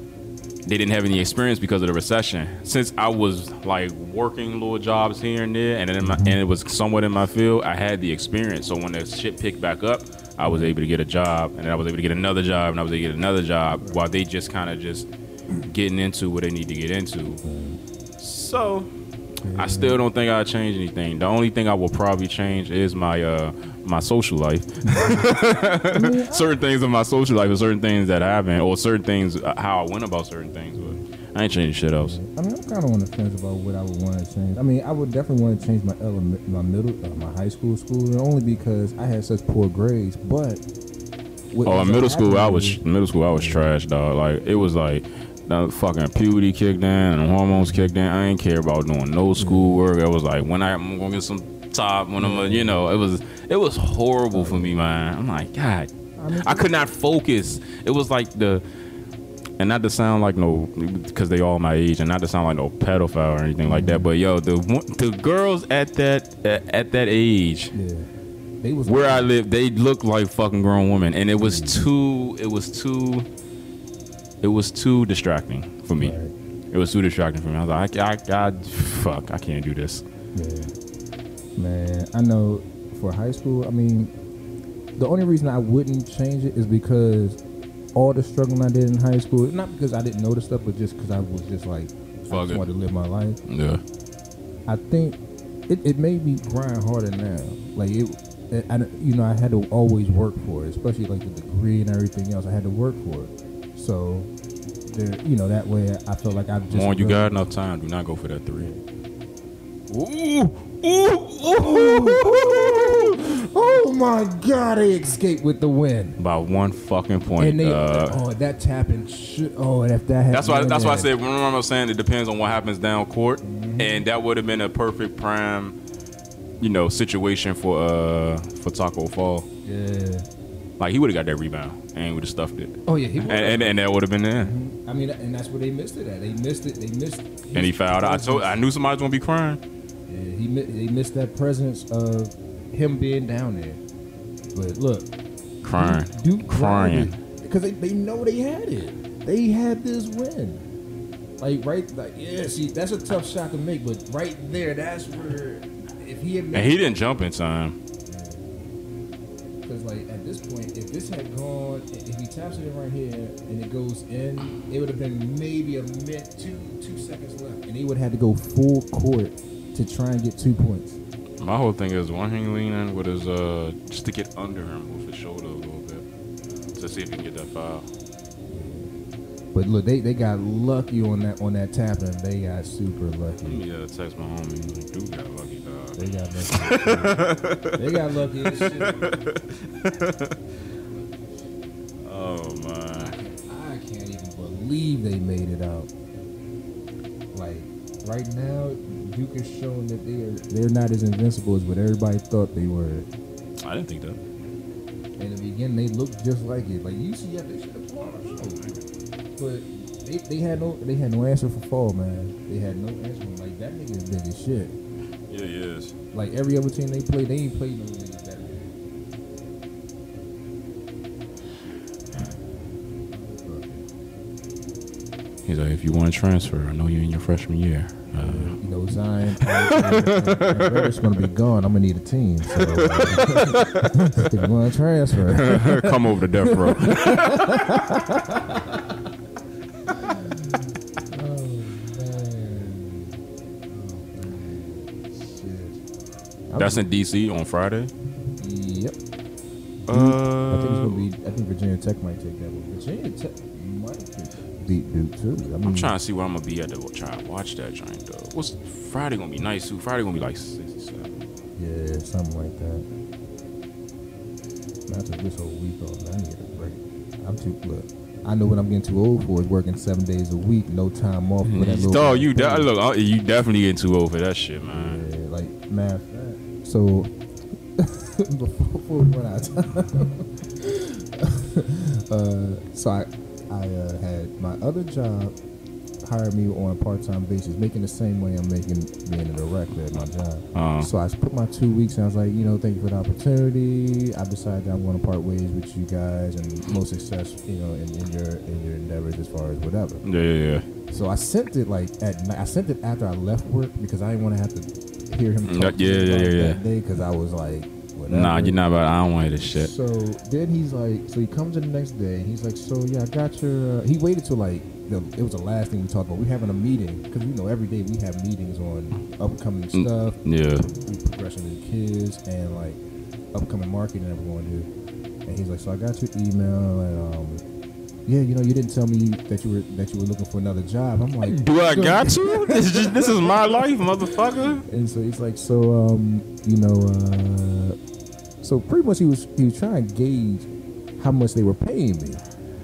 they didn't have any experience because of the recession. Since I was like working little jobs here and there, and my, and it was somewhat in my field, I had the experience. So when the shit picked back up, I was able to get a job, and I was able to get another job, and I was able to get another job, while they just kind of just getting into what they need to get into. So I still don't think I'll change anything. The only thing I will probably change is my uh my social life. certain things in my social life, or certain things that happen, or certain things uh, how I went about certain things. But I ain't changing shit else. I mean, I'm kind of on the fence about what I would want to change. I mean, I would definitely want to change my element, my middle, uh, my high school school, only because I had such poor grades. But Oh, in middle school, I was middle school, I was trash, dog. Like it was like. The fucking puberty kicked in and hormones kicked in. I ain't care about doing no schoolwork. It was like when I, I'm gonna get some top when I'm, a, you know, it was it was horrible for me, man. I'm like, God, I could not focus. It was like the, and not to sound like no, because they all my age, and not to sound like no pedophile or anything like that. But yo, the the girls at that at, at that age yeah, where I live, they looked like fucking grown women, and it was too, it was too, it was too distracting for me. Right. It was too distracting for me. I was like, I, I, I, fuck, I can't do this. Yeah. Man, I know for high school, I mean, the only reason I wouldn't change it is because all the struggling I did in high school, not because I didn't know the stuff, but just because I was just like, I Fuck just it. wanted to live my life. Yeah. I think it, it made me grind harder now. Like it, it I, you know, I had to always work for it, especially like the degree and everything else. I had to work for it. So, there, you know, that way I feel like I've just. Come on, you really- got enough time. Do not go for that three. Ooh, ooh, ooh. Oh my God! They escaped with the win. By one fucking point. And they, uh, oh, that tapping. Sh- oh, and if that had That's why. That's why I there- said. Remember, I was saying it depends on what happens down court, Mm-hmm. and that would have been a perfect prime, you know, situation for uh for Taco Fall. Yeah. Like he would have got that rebound and would have stuffed it, Oh yeah, he. and and, and that would have been there. I mean, and that's where they missed it at. They missed it. They missed. It. And he fouled. I told. I knew somebody was gonna be crying. Yeah, he they missed that presence of him being down there. But look, Crying. Duke Crying. because they, they know they had it. They had this win. Like right, like yeah. See, that's a tough shot to make, but right there, that's where if he had And he didn't jump in time. Because like at this point, if this had gone, if he taps it in right here and it goes in, it would have been maybe a minute, two two seconds left, and he would have had to go full court to try and get two points. My whole thing is one him leaning with his uh just to get under him with his shoulder a little bit to see if he can get that foul. But look, they, they got lucky on that on that tapping. They got super lucky. Yeah, text my homie. Dude got lucky. They got lucky. they got lucky as shit. Oh man. I can't even believe they made it out. Like right now, Duke is showing that they are they're not as invincible as what everybody thought they were. I didn't think that. In the beginning, they looked just like it. Like UCF, they should have won our show. But they, they had no they had no answer for Fall, man. They had no answer. Like that nigga is big as shit. Yeah, he is. Like every other team they played, they ain't played no niggas that big. He's like, if you want to transfer, I know you're in your freshman year. Uh, You know, Zion, Reddish's gonna be gone. I'm gonna need a team. So, uh, if you want to transfer, come over to death row. That's in DC on Friday. Yep. Uh, I think it's gonna be. I think Virginia Tech might take that one. Virginia Tech might beat Duke too. I mean, I'm trying to see where I'm gonna be at to try to watch that joint though. What's Friday gonna be nice too? Friday gonna be like 67. Yeah, something like that. I this whole week off. I need a break. I'm too. Look, I know what I'm getting too old for is working seven days a week, no time off. with that little Dog, you de- look, uh, you definitely getting too old for that shit, man. Yeah, like fact. So before, before we run out of time, uh, so I I uh, had my other job hired me on a part time basis, making the same money I'm making being a director at my job. Uh, So I put my two weeks and I was like, you know, thank you for the opportunity. I decided that I'm going to part ways with you guys and most success, you know, in, in your in your endeavors as far as whatever. yeah, yeah, yeah. So I sent it like at night. I sent it after I left work because I didn't want to have to hear him talk yeah, yeah, yeah, yeah. because I was like, whatever. Nah, you're not about. I don't want to hear this shit. So then he's like, so he comes in the next day. and He's like, so yeah, I got your. Uh, he waited till like the, it was the last thing we talked about. We're having a meeting because you know every day we have meetings on upcoming Mm. stuff, Yeah. we progression of the kids, and like upcoming marketing that we're going to do. And he's like, so I got your email and um. Yeah, you know, you didn't tell me that you were that you were looking for another job. I'm like, Do I got you? This is just, this is my life, motherfucker. And so he's like, so um, you know, uh, so pretty much he was he was trying to gauge how much they were paying me,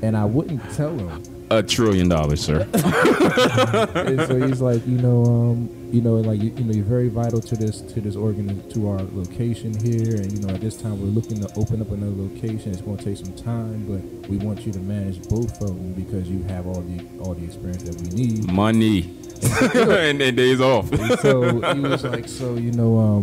and I wouldn't tell him. A trillion dollars, sir. and so he's like, you know, um, you know, like you, you know, you're very vital to this to this organ to our location here, and you know, at this time we're looking to open up another location. It's going to take some time, but we want you to manage both of them because you have all the all the experience that we need. Money. and then days off. And so he was like, so you know, um,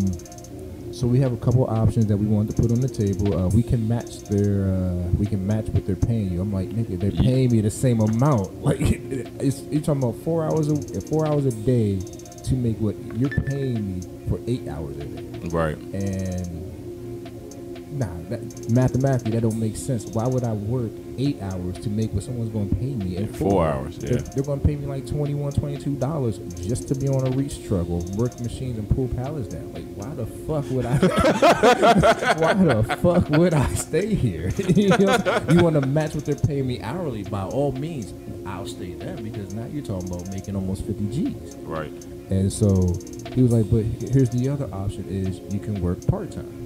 so we have a couple options that we wanted to put on the table. Uh, we can match their, uh, we can match what they're paying you. I'm like, nigga, they're paying me the same amount. Like, it's you're talking about four hours a four hours a day to make what you're paying me for eight hours a day, Right. and nah, that, mathematically that don't make sense. Why would I work eight hours to make what someone's going to pay me in four, Four hours, yeah. They're, they're going to pay me like 21 22 dollars just to be on a reach truck or work machines and pull pallets down. Like, why the fuck would I? why the fuck would I stay here? you, know, you want to match what they're paying me hourly? By all means, I'll stay there because now you're talking about making almost 50 G's. Right. And so he was like, but here's the other option is you can work part time.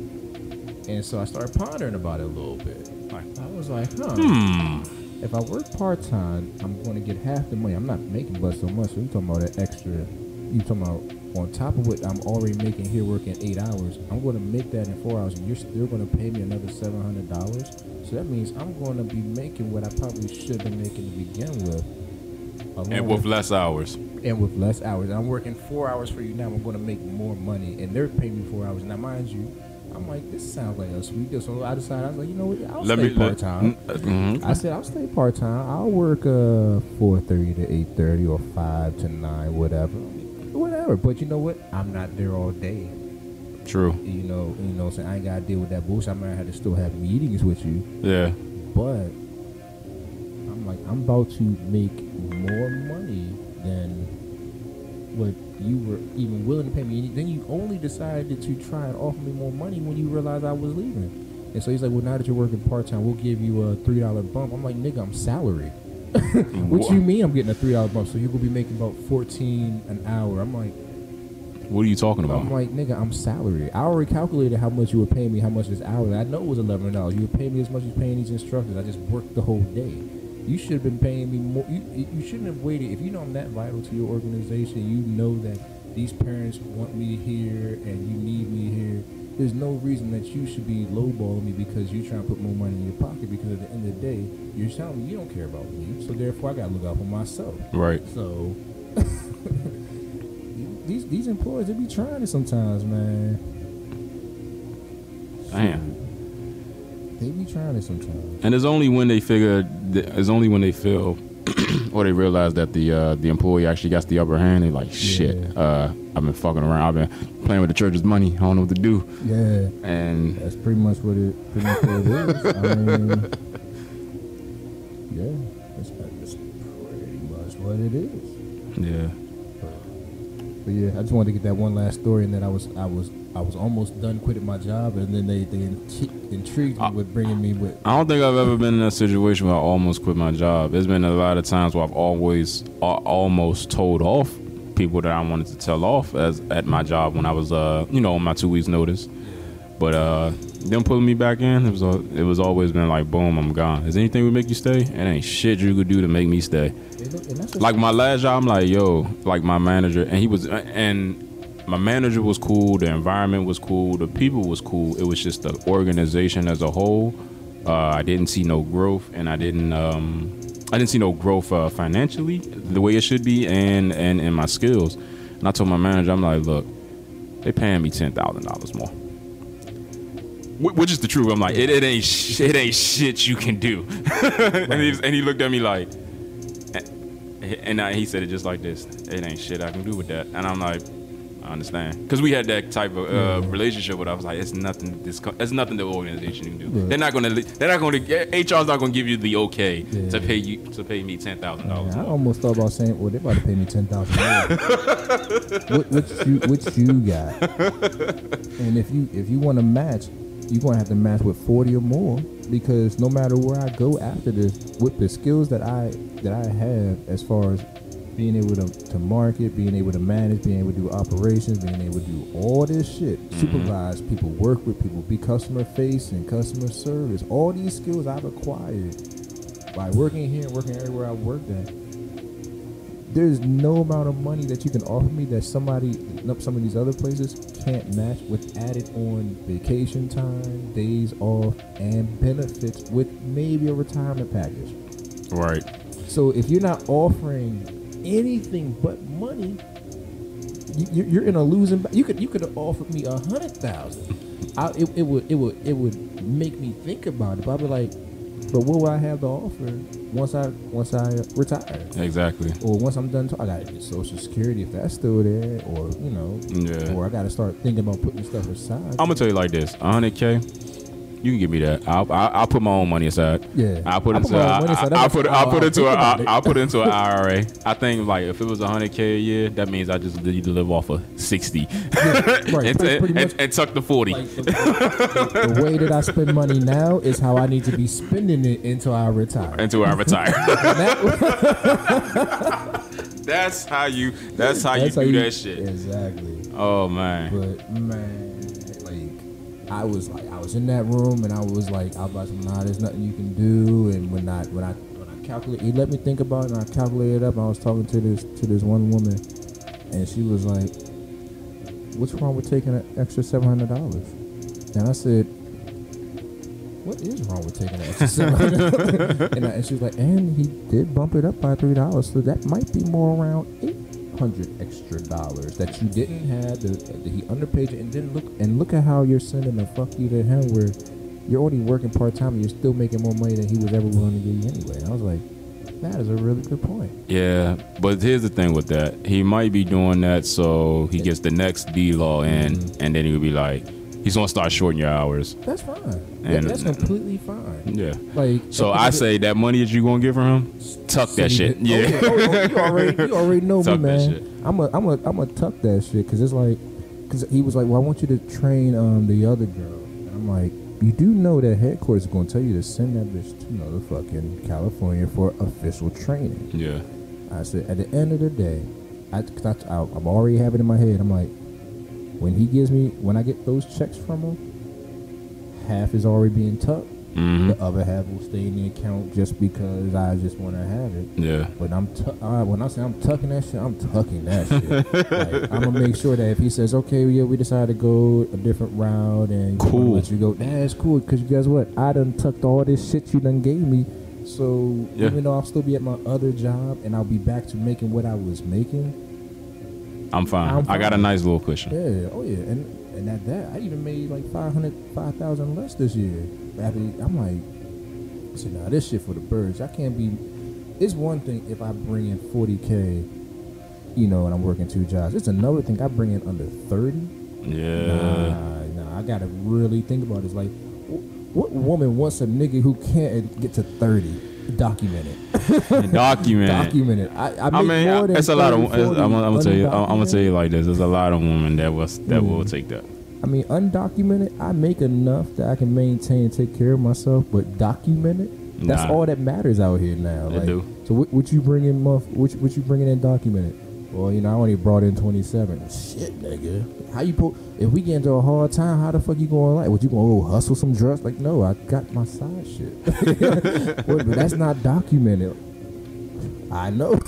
And so I started pondering about it a little bit. I was like, huh. Hmm. If I work part time, I'm going to get half the money. I'm not making but so much. So you talking about that extra? You talking about on top of what I'm already making here, working eight hours? I'm going to make that in four hours, and you're still going to pay me another seven hundred dollars. So that means I'm going to be making what I probably should have been making to begin with. along And with less hours. and with less hours. I'm working four hours for you now. I'm going to make more money, and they're paying me four hours. Now, mind you, I'm like, this sounds like a sweet deal. So I decided, I was like, you know what? I'll Let stay me part time. mm, I said I'll stay part time. I'll work uh four thirty to eight thirty or five to nine, whatever, whatever. But you know what? I'm not there all day. True. You know, you know. So I ain't gotta deal with that bullshit. I might have to still have meetings with you, Yeah. but I'm like, I'm about to make more money than what you were even willing to pay me. And then you only decided to try and offer me more money when you realized I was leaving. And so he's like, well, now that you're working part time, we'll give you a three dollar bump. I'm like, nigga, I'm salary. what you mean I'm getting a three dollar bump? So you're gonna be making about fourteen an hour. I'm like, What are you talking about? I'm like, nigga, I'm salary. I already calculated how much you were paying me, how much this hour. I know it was eleven dollars. You were paying me as much as paying these instructors. I just worked the whole day. You should have been paying me more. You, you shouldn't have waited. If you know I'm that vital to your organization, you know that these parents want me here and you need me here. There's no reason that you should be lowballing me because you're trying to put more money in your pocket. Because at the end of the day, you're telling me you don't care about me. So therefore, I gotta look out for myself. Right. So these these employees they be trying it sometimes, man. Damn. They be trying it sometimes. And it's only when they figure, it's only when they feel or they realize that the uh, the employee actually got the upper hand. They're like, shit, Yeah. uh, I've been fucking around. I've been playing with the church's money. I don't know what to do. Yeah, And that's pretty much what it pretty much what it is. I mean, yeah, that's, that's pretty much what it is. yeah, But yeah, I just wanted to get that one last story, and then I was I was I was almost done quitting my job, and then they they in- intrigued me Uh, with bringing me with. I don't think I've ever been in a situation where I almost quit my job. There's been a lot of times where I've always uh, almost told off people that I wanted to tell off as at my job when I was uh you know on my two weeks notice. But uh them pulling me back in, it was it was always been like boom, I'm gone. Is anything would make you stay? It ain't shit you could do to make me stay. Like my last job, I'm like yo, like my manager, and he was and my manager was cool, the environment was cool, the people was cool. It was just the organization as a whole. Uh, I didn't see no growth, and I didn't um, I didn't see no growth uh, financially the way it should be, and and in my skills. And I told my manager, I'm like, look, they paying me ten thousand dollars more. Wh- Which is the truth. I'm like, it, it ain't sh- it ain't shit you can do. and, he, and he looked at me like, and I, he said it just like this: "It ain't shit I can do with that." And I'm like, "I understand," because we had that type of uh, relationship. But I was like, "It's nothing. This co- it's nothing the organization can do. Yeah. They're not gonna. They're not gonna. HR's not gonna give you the okay Yeah. to pay you to pay me ten thousand dollars I almost thought about saying, "Well, they about to pay me ten thousand dollars." what, what you what you got? And if you if you want to match, you're gonna have to match with forty or more because no matter where I go after this, with the skills that I that I have as far as being able to, to market, being able to manage, being able to do operations, being able to do all this shit, mm-hmm. supervise people, work with people, be customer facing, customer service, all these skills I've acquired by working here and working everywhere I've worked at there's no amount of money that you can offer me that somebody some of these other places can't match with added on vacation time days off and benefits with maybe a retirement package Right. so if you're not offering anything but money you, you're in a losing you could you could have offered me a hundred thousand I, it, it would it would it would make me think about it but I'd be like but what will I have to offer once I once I retire Exactly. or once I'm done, t- I get Social Security if that's still there, or you know, Yeah. or I gotta start thinking about putting stuff aside. I'm gonna tell you like this: 100k. You can give me that. I'll, I'll, I'll put my own money aside. Yeah. I'll put I into. put my I, money aside. I, will put. I'll put into. A, it. I'll put into an IRA. I think like if it was 100k a year, that means I just need to live off of 60, right, and, pretty- pretty and, and tuck the 40. Like the, the- the way that I spend money now is how I need to be spending it until I retire. until I retire. That's how you. That's how that's you how do you- that shit. Exactly. Oh man. But man, I was like I was in that room and I was like I was like nah, there's nothing you can do. And when I when I when I calculate, he let me think about it and I calculated it up. I was talking to this to this one woman, and she was like, "What's wrong with taking an extra seven hundred dollars?" And I said. What is wrong with taking an extra seven hundred? and, and she was like, and he did bump it up by three dollars, so that might be more around eight hundred extra dollars that you didn't have. That, he underpaid you, and then look and look at how you're sending a fuck you to him, where you're only working part time and you're still making more money than he was ever willing to give you anyway. And I was like, that is a really good point. Yeah, but here's the thing with that. He might be doing that so he gets the next D law in, Mhm. and then he'll be like, he's gonna start shorting your hours. That's fine. And- that's completely fine. Yeah. Like So I say that money that you gonna get from him, tuck that shit. Oh, Yeah. oh, oh, you already, you already know me, Tuck that man. I'm a, I'm a, I'm a tuck that shit because it's like, because he was like, well, I want you to train um the other girl. And I'm like, you do know that headquarters is gonna tell you to send that bitch to motherfucking California for official training. Yeah. I said, at the end of the day, I, I, I, I'm already having it in my head. I'm like, when he gives me when I get those checks from him, half is already being tucked. hmm The other half will stay in the account just because I just want to have it. Yeah. But I'm tu- uh, when I say I'm tucking that shit, I'm tucking that shit. like, I'm gonna make sure that if he says, "Okay, yeah, we decided to go a different route and Cool. let you go," that's cool. Because you guess what? I done tucked all this shit you done gave me. So Yeah. even though I'll still be at my other job and I'll be back to making what I was making, I'm fine. I'm I got a nice little cushion. yeah, oh yeah, and and at that, I even made like 500, 5,000 less this year. After I'm like, I said, nah, this shit for the birds. I can't be. It's one thing if I bring in forty k, you know, and I'm working two jobs. It's another thing I bring in under thirty. Yeah. Nah, nah, I gotta really think about. It's like, wh- what woman wants a nigga who can't get to thirty? Document it. Document. Document it. I, I, I mean, I, it's a lot of. I'm, I'm gonna tell you. I'm, I'm gonna tell you like this. There's a lot of women that was that Mm. will take that. I mean, undocumented, I make enough that I can maintain and take care of myself, but documented, that's Nah. all that matters out here now. They like, do. So what, what you bring in, month? What, you- what you bringing in documented? Well, you know, I only brought in twenty seven. Shit, nigga. How you po- If we get into a hard time, how the fuck you going like? What, you gonna go hustle some drugs? Like, no, I got my side shit. but, but that's not documented. I know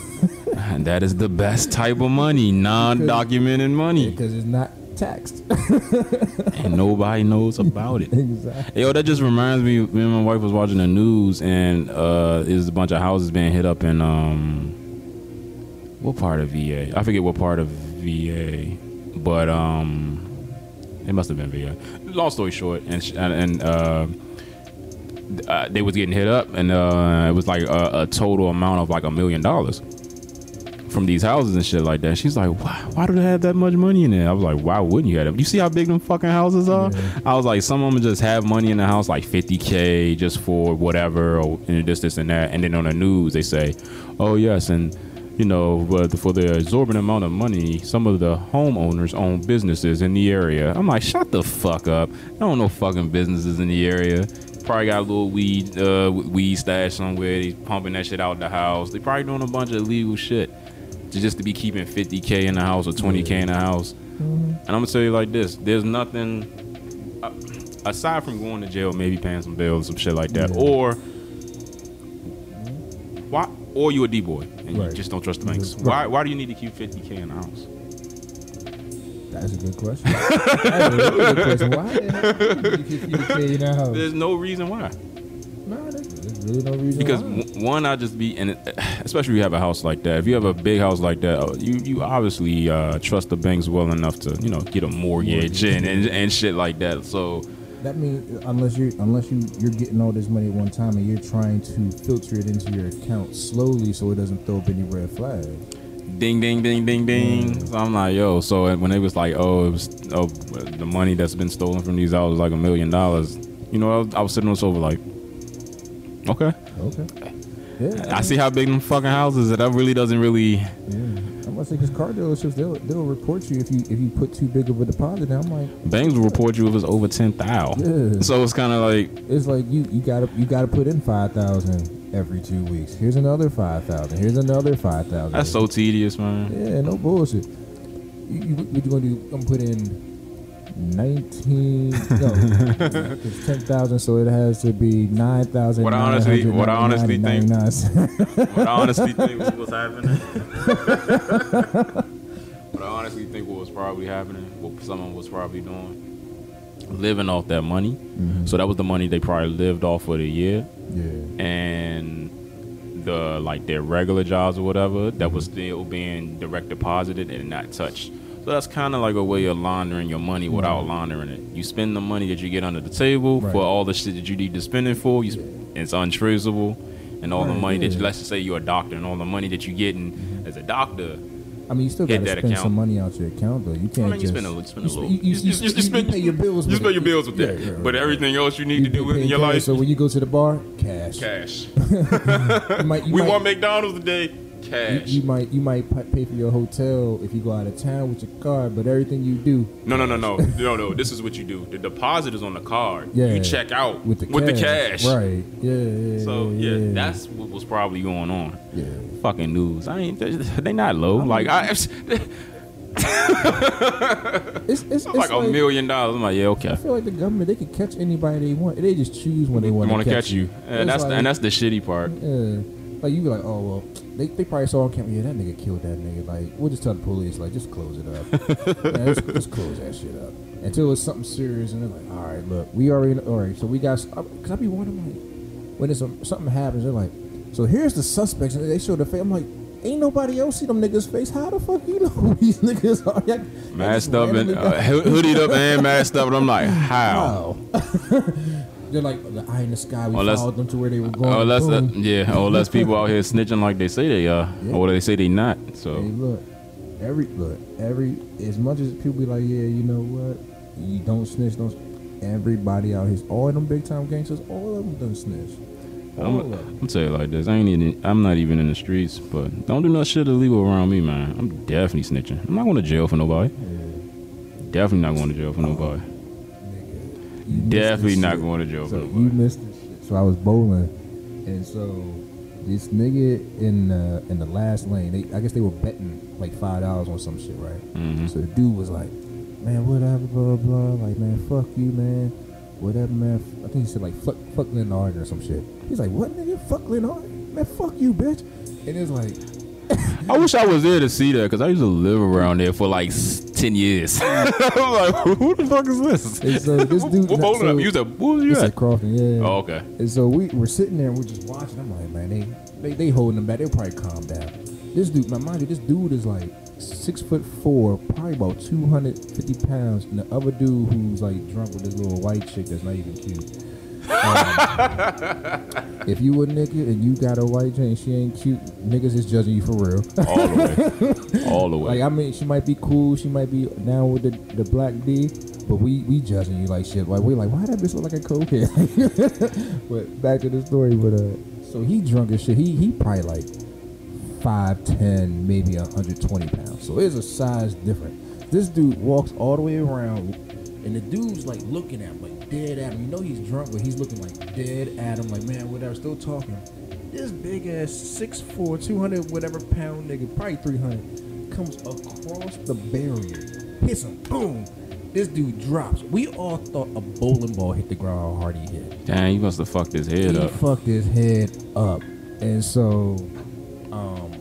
And that is the best type of money, non-documented money, because it's not taxed. and nobody knows about it. exactly. Yo, that just reminds me. Me and my wife was watching the news, and uh, there's a bunch of houses being hit up in um, what part of VA? I forget what part of VA, but um, it must have been VA. Long story short, and sh- and, uh, uh, they was getting hit up, and uh, it was like a, a total amount of like a million dollars from these houses and shit like that. She's like, why, why do they have that much money in there? I was like, why wouldn't you have it? You see how big them fucking houses are? I was like, some of them just have money in the house, like 50K just for whatever, or you know, this, this, and that. And then on the news, they say, oh, yes, and you know, but for the exorbitant amount of money, some of the homeowners own businesses in the area. I'm like, shut the fuck up. I don't know fucking businesses in the area. Probably got a little weed, uh, weed stash somewhere. They pumping that shit out the house. They probably doing a bunch of illegal shit to just to be keeping 50k in the house or 20k in the house. And I'm gonna tell you like this: there's nothing uh, aside from going to jail, maybe paying some bills, some shit like that, or why, or you a D boy and you just don't trust the banks. Right. Why? Why do you need to keep 50k in the house? That's a good question. That's a really good question. Why the hell do you keep 50K in the house? There's no reason why. Nah, there's, there's really no reason Because why. one, I just be, and it- especially if you have a house like that. If you have a big house like that, uh, you you obviously uh, trust the banks well enough to you know get a mortgage and, and and shit like that. So That means unless you unless you you're getting all this money at one time and you're trying to filter it into your account slowly so it doesn't throw up any red flags. ding ding ding ding ding. So I'm like, yo. So when they was like, oh, it was oh, the money that's been stolen from these houses like a million dollars. You know, I was, I was sitting on the sofa like, okay. Okay. Yeah. I see how big them fucking houses. That that really doesn't really. Yeah. Gonna say because car dealerships they'll they'll report you if you if you put too big of a deposit. And I'm like, Banks will report you if it's over ten thou. Yeah. So it's kind of like, it's like you you gotta you gotta put in five thousand every two weeks. Here's another five thousand. Here's another five thousand. that's so tedious, man. Yeah, no bullshit. You, you, what you gonna do? I'm gonna put in nineteen. No, it's ten thousand, so it has to be nine thousand. What I honestly- what I honestly think- what I honestly think was happening. what I honestly think what was probably happening, what someone was probably doing, living off that money. Mm-hmm. So that was the money they probably lived off for the year, yeah, and the like their regular jobs or whatever that was still being direct deposited and not touched. So that's kind of like a way of laundering your money without mm-hmm. laundering it. You spend the money that you get under the table Right. for all the shit that you need to spend it for. You, sp- It's untraceable, and all the Right, money that you, let's just say you're a doctor, and all the money that you're getting mm-hmm. as a doctor, I mean, you still gotta spend account. some money out your account though. You can't I mean, you just spend a, you spend a little. you, you, you, you, you pay your bills. You spend your bills with that, yeah, right, but right. everything else you need to do in your cash, life, So when you go to the bar, cash. cash. You might, you we might, want McDonald's today, you, cash. you might you might pay for your hotel if you go out of town with your card, but everything you do No, no, no, no, no, no. This is what you do. The deposit is on the card. Yeah. You check out with the with cash. the cash. Right. Yeah. yeah So yeah, yeah, that's what was probably going on. yeah. Fucking news. I ain't. They not low. Like I. it's it's, it's like, a million dollars. I'm like, yeah, okay. I feel like the government they can catch anybody they want. They just choose when they want want to to catch you, and It's that's the, like- and that's the shitty part. Yeah. Like you be like, oh well, they, they probably saw on camera. Yeah, that nigga killed that nigga. Like we'll just tell the police, like just close it up. yeah, just, just close that shit up until it's something serious. And they're like, all right, look, we already all right. So we got because I be wondering like when it's a, something happens, they're like, so here's the suspects, and they show the face. I'm like. Ain't nobody else see them niggas' face. How the fuck you know who these niggas are? Y'all Masked up and uh, hoodied up and masked up, and I'm like, how? They're like the eye in the sky. We Unless- followed them to where they were going. Oh, uh, boom. yeah, or unless people out here snitching like they say they are, Yeah. or they say they not. So Hey, look, every look, every as much as people be like, yeah, you know what, you don't snitch, don't. Everybody out here, all of them big time gangsters, all of them done snitch. All I'm. I'm tell you like this. I ain't even, I'm not even in the streets, but don't do no shit illegal around me, man. I'm definitely snitching. I'm not going to jail for nobody. Yeah, Definitely not going to jail for nobody. Definitely not shit. going to jail So you missed this shit. So I was bowling, and so this nigga in uh, in the last lane, they I guess they were betting like five dollars on some shit, right? hmm So the dude was like, man, whatever, blah, blah, blah. Like, man, fuck you, man. Whatever, man. I think he said, like, fuck, fuck Lynn Arden or some shit. He's like, what, nigga? Fuck Lynn Arden? Man, fuck you, bitch. And it's like, I wish I was there to see that because I used to live around there for like ten years. I'm like, who the fuck is this? and so this dude. What hold so, up? You said, what was you at? Crofton, yeah. Oh, okay. And so we were sitting there and we're just watching. I'm like, man, they, they, they holding them back. They'll probably calm down. This dude, my mind you, this dude is like six foot four, probably about 250 pounds. And the other dude who's like drunk with this little white chick that's not even cute. Um, if you a nigga and you got a white chick and she ain't cute, niggas is judging you for real. All the way. All the way. Like I mean, she might be cool, she might be down with the, the black D, but we we judging you like shit. Like we like, why that bitch look like a cokehead? but back to the story. But uh, so he drunk as shit. He he probably like five ten, maybe hundred twenty pounds. So it's a size different. This dude walks all the way around, and the dude's like looking at him, like dead at him. You know he's drunk, but he's looking like dead at him, like man, whatever. Still talking. This big ass 6'4", 200 whatever pound nigga, probably 300, comes across the barrier, hits him, boom. This dude drops. We all thought a bowling ball hit the ground how hard he hit. Damn, you must have fucked his head he up. fucked his head up. And so, um,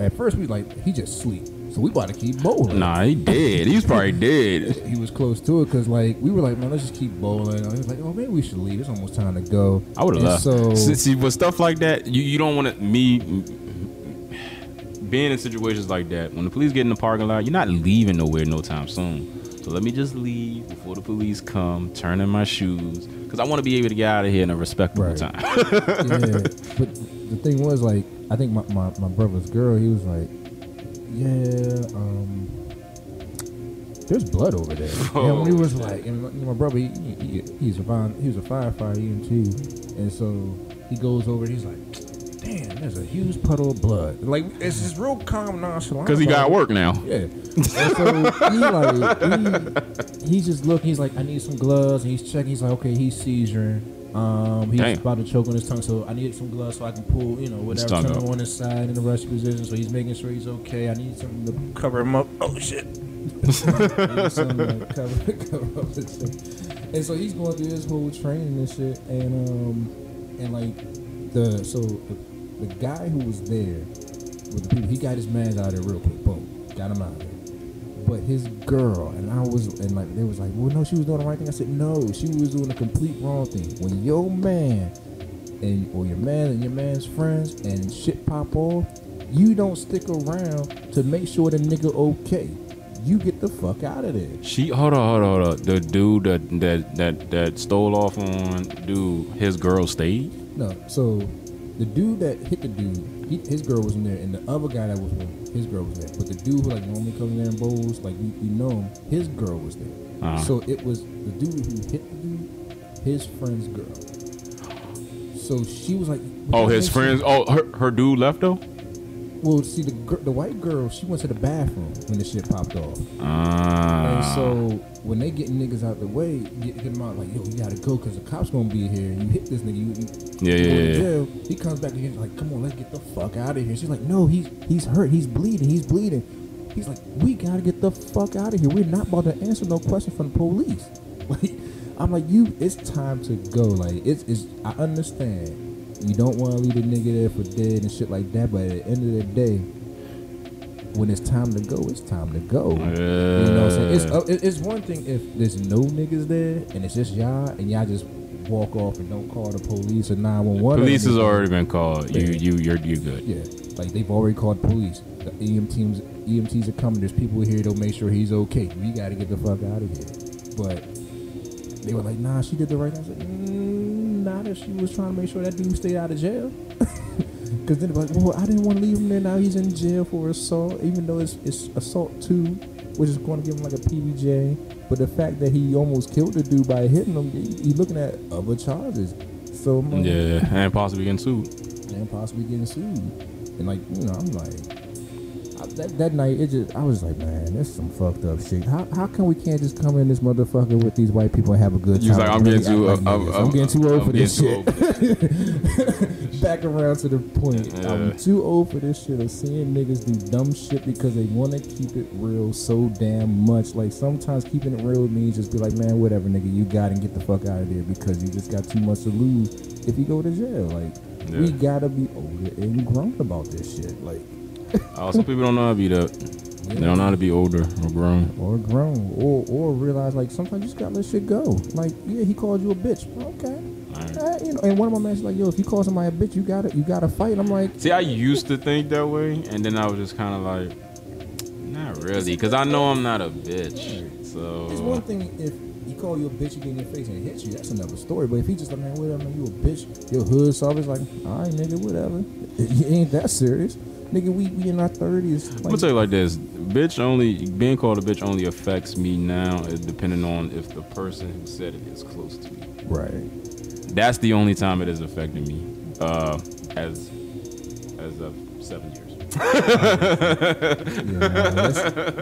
at first we like, he just sleep. So we about to keep bowling. Nah, he dead. He's probably dead. He was close to it because like we were like, man, let's just keep bowling. I was like, oh, maybe we should leave. It's almost time to go. I would have left. So see, see, with stuff like that, you, you don't want to me being in situations like that. When the police get in the parking lot, you're not leaving nowhere no time soon. So let me just leave before the police come, turn in my shoes, because I want to be able to get out of here in a respectable Right. time. yeah, but the thing was like, I think my, my, my brother's girl, he was like, yeah, um, there's blood over there. Oh, and we was like, and my, my brother, he, he, he's a he was a firefighter EMT, and so he goes over, he's like, damn, there's a huge puddle of blood. Like it's just real calm, nonchalant. Because he got work now. Yeah. And so he like he, he's just looking. He's like, I need some gloves. And he's checking. He's like, okay, he's seizuring. Um, he's Damn. about to choke on his tongue. So I need some gloves so I can pull, you know, whatever tongue turn him on his side in the rush position. So he's making sure he's okay. I need something to cover him up. Oh shit. Need something to cover, cover up his thing. And so he's going through this whole training and shit. And um, and like the so the, the guy who was there with the people, he got his man out of there real quick. Boom, got him out of there. But his girl and I was and like they was like, well, no, she was doing the right thing. I said, no, she was doing the complete wrong thing. When your man and or your man and your man's friends and shit pop off, you don't stick around to make sure the nigga okay. You get the fuck out of there. She hold on, hold on, hold on. The dude that that that that stole off on dude, his girl stayed. No, so the dude that hit the dude, he, his girl was in there, and the other guy that was with him, his girl was there. But the dude who like normally comes in there and bowls, like we, we know him, his girl was there. Uh-huh. So it was the dude who hit the dude, his friend's girl. So she was like, Oh, his She- friends. Oh, her her dude left though. Well, see the gir- the white girl, she went to the bathroom when the shit popped off. Ah. And so when they get niggas out the way, get, get them out like, yo, you gotta go because the cops gonna be here. And you hit this nigga, you, you Yeah, yeah, to yeah. jail. He comes back again like, come on, let's get the fuck out of here. She's like, no, he's he's hurt, he's bleeding, he's bleeding. He's like, we gotta get the fuck out of here. We're not about to answer no question from the police. Like, I'm like, you. It's time to go. Like, it's. it's I understand. You don't want to leave the nigga there for dead and shit like that. But at the end of the day, when it's time to go, it's time to go. You know what I'm saying? It's, uh, it's one thing if there's no niggas there and it's just y'all and y'all just walk off and don't call the police or 911. Police has already been called. You, Yeah. you, you're, you good. Yeah, like they've already called police. The EMTs, EMTs are coming. There's people here. They'll make sure he's okay. We got to get the fuck out of here. But they were like, "Nah, she did the right thing." I was like, mm, "Not if she was trying to make sure that dude stayed out of jail." Because then like, "Well, oh, I didn't want to leave him there. Now he's in jail for assault, even though it's, it's assault two, which is going to give him like a PBJ. But the fact that he almost killed the dude by hitting him, he, he looking at other charges. So like, Yeah, and possibly getting sued. and possibly getting sued. And like, you know, I'm like, that, that night, it just, I was like, man, that's some fucked up shit. How, how come we can't just come in this motherfucker with these white people and have a good time? Like, I'm getting too, I'm. I'm, I'm getting too old I'm for this shit. this. Back around to the point. Yeah. I'm too old for this shit of seeing niggas do dumb shit because they want to keep it real so damn much. Like sometimes keeping it real means just be like, man, whatever, nigga, you got and get the fuck out of there because you just got too much to lose if you go to jail. Like we gotta be older and grown about this shit. Like Oh, some people don't know how to be that. They don't know how to be older or grown. or grown or or realize like sometimes you just gotta let shit go. Like yeah, he called you a bitch. Okay. Alright. Eh, you know, and one of my man's like, yo, if you call somebody a bitch, you gotta you gotta fight. And I'm like, See, I used to think that way, and then I was just kind of like, not really, because I know I'm not a bitch. So it's one thing if he call you a bitch, he get in your face and hit you. That's another story. But if he just like, man, whatever, man, you a bitch, your hood it's like, all right, nigga, whatever. It ain't that serious, nigga. We we in our thirties. I'm gonna tell you like this: bitch only being called a bitch only affects me now, uh, depending on if the person who said it is close to me. right. That's the only time it has affected me, uh, as as of seven years. Yeah, nah,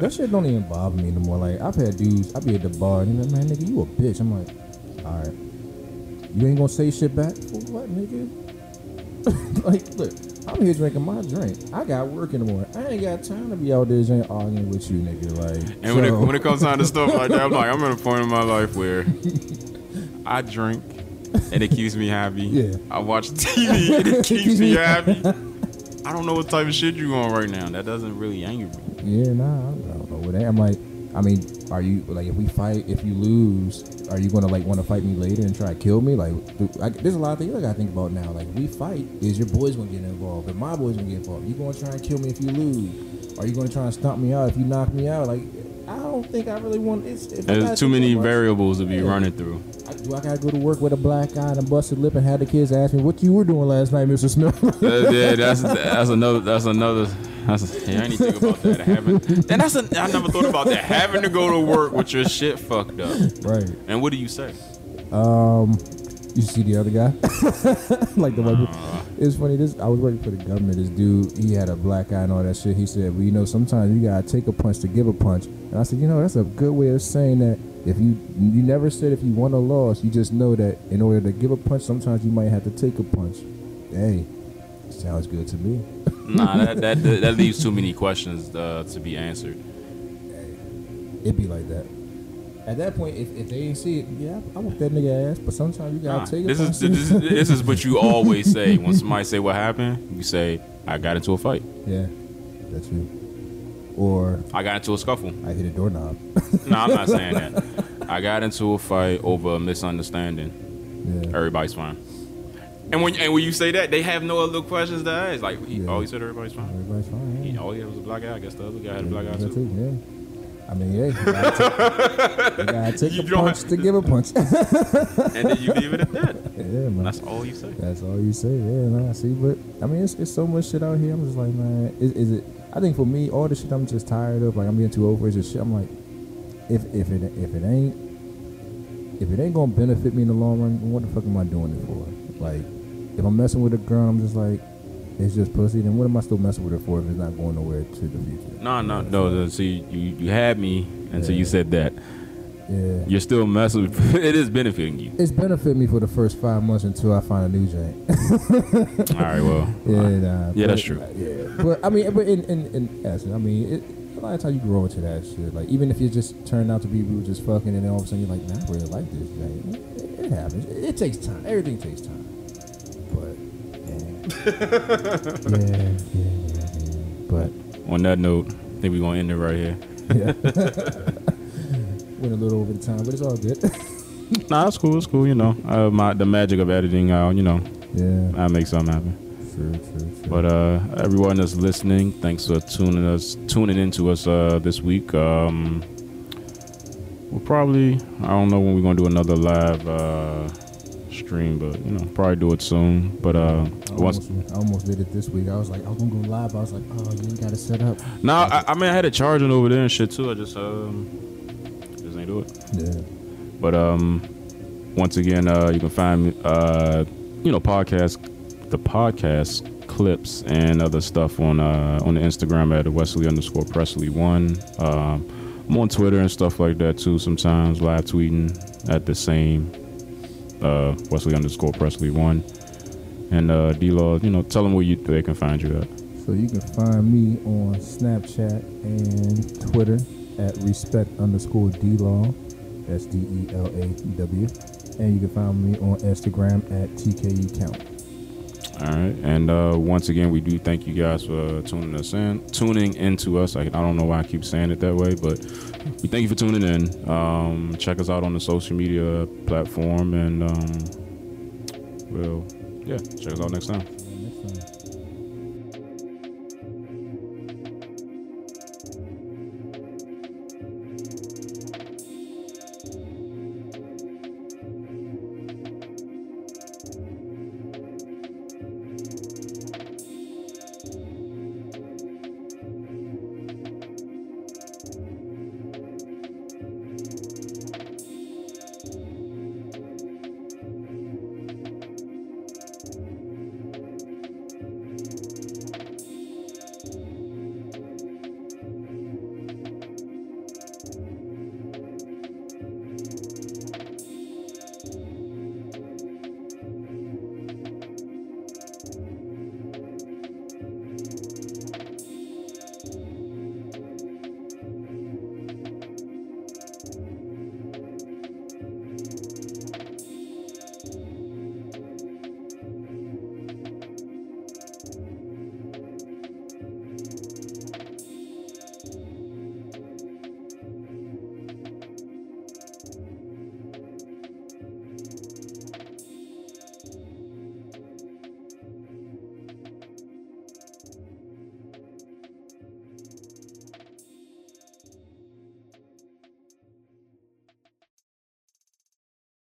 that shit don't even bother me no more. Like I've had dudes, I be at the bar and they're like, man, nigga, you a bitch. I'm like, all right, you ain't gonna say shit back for what, nigga? like, look, I'm here drinking my drink. I got work in the morning. I ain't got time to be out there just arguing with you, nigga. Like, And when, it, when it comes time to stuff like that, I'm like, I'm at a point in my life where I drink and it keeps me happy. Yeah. I watch TV and it keeps me happy. I don't know what type of shit you on right now. That doesn't really anger me. Yeah, nah, I don't know what that. I'm like, I mean, are you like if we fight, if you lose, are you gonna like want to fight me later and try to kill me? Like, I, there's a lot of things I gotta think about now. Like, we fight, is your boys gonna get involved? If my boys gonna get involved, you gonna try and kill me if you lose? Are you gonna try and stomp me out if you knock me out? Like, I don't think I really want. It's, There's too many variables to be Yeah. running through. I, do I gotta go to work with a black eye and a busted lip and have the kids ask me what you were doing last night, Mr. Smith? Uh, yeah, that's that's another that's another. That's yeah, I didn't think about that. Having and that's a, I never thought about that. Having to go to work with your shit fucked up. right. And what do you say? Um, you see the other guy, like the people. Uh, It's funny. This I was working for the government. This dude, he had a black eye and all that shit. He said, "Well, you know, sometimes you gotta take a punch to give a punch." And I said, "You know, that's a good way of saying that. If you you never said if you won or lost, you just know that in order to give a punch, sometimes you might have to take a punch." Hey, sounds good to me. Nah, that, that that leaves too many questions uh, to be answered. It'd be like that. At that point, if, if they ain't see it, yeah, I whoop that nigga ass. But sometimes you gotta Nah, take a this is this, is- this is what you always say when somebody say what happened. You say I got into a fight. yeah, that's true. Or I got into a scuffle. I hit a doorknob. No, I'm not saying that. I got into a fight over a misunderstanding. yeah. Everybody's fine. And when and when you say that, they have no other questions to ask. Like, he, Yeah. oh, he said everybody's fine. Everybody's fine. He, Yeah. oh, yeah, it was a black guy. I guess the other guy had a black eye That too. Yeah. I mean, yeah. You gotta take, you gotta take You a punch have- to give a punch. And then you leave it at that. yeah, man. That's all you say. That's all you say. Yeah, nah, see, but I mean, it's, it's so much shit out here. I'm just like, man, is, is it? I think for me, all the shit I'm just tired of. Like, I'm getting too over. It's just shit. I'm like, if if it if it ain't if it ain't gonna benefit me in the long run, what the fuck am I doing it for? Like, if I'm messing with a girl, I'm just like, it's just pussy. Then what am I still messing with her for if it's not going nowhere to the future? No, no, no. no, See, you you had me until you said that. Yeah. You're still messing. With, it is benefiting you. It's benefit me for the first five months until I find a new joint. All right. Well. yeah, right. nah, Yeah, that's true. Uh, yeah, but I mean, but in in, in essence, I mean, it, lot of times you grow into that shit. Like even if you just turned out to be we were just fucking, and then all of a sudden you're like, man, I really like this. It, it happens. It, it takes time. Everything takes time. But yeah. But On that note, I think we're gonna end it right here. yeah, went a little over the time, but it's all good. Nah, it's cool. It's cool. You know, uh, my the magic of editing. Uh, you know, yeah, I make something happen. true, true, true. But uh, everyone that's listening, thanks for tuning us, tuning into us uh, this week. Um, we'll probably, I don't know when we're gonna do another live uh, stream, but you know, probably do it soon. But uh, I almost, I almost did it this week. I was like, I was gonna go live. I was like, oh, you ain't got to set up. no, I, I mean, I had it charging over there and shit too. I just um, just ain't do it. Yeah. But um, once again, uh, you can find me uh, you know, podcast, the podcast clips and other stuff on uh on the Instagram at Wesley underscore Presley one. Um, I'm on Twitter and stuff like that too. Sometimes live tweeting at the same uh Wesley underscore Presley one. And uh, D-Law, you know, tell them where you they can find you at. So you can find me on Snapchat and Twitter at respect underscore D Law. That's D E L A W. And you can find me on Instagram at TKU Count. All right, and uh, once again, we do thank you guys for tuning us in, tuning into us. I, I don't know why I keep saying it that way, but we thank you for tuning in. Um, check us out on the social media platform, and um, we'll yeah, check us out. Next time.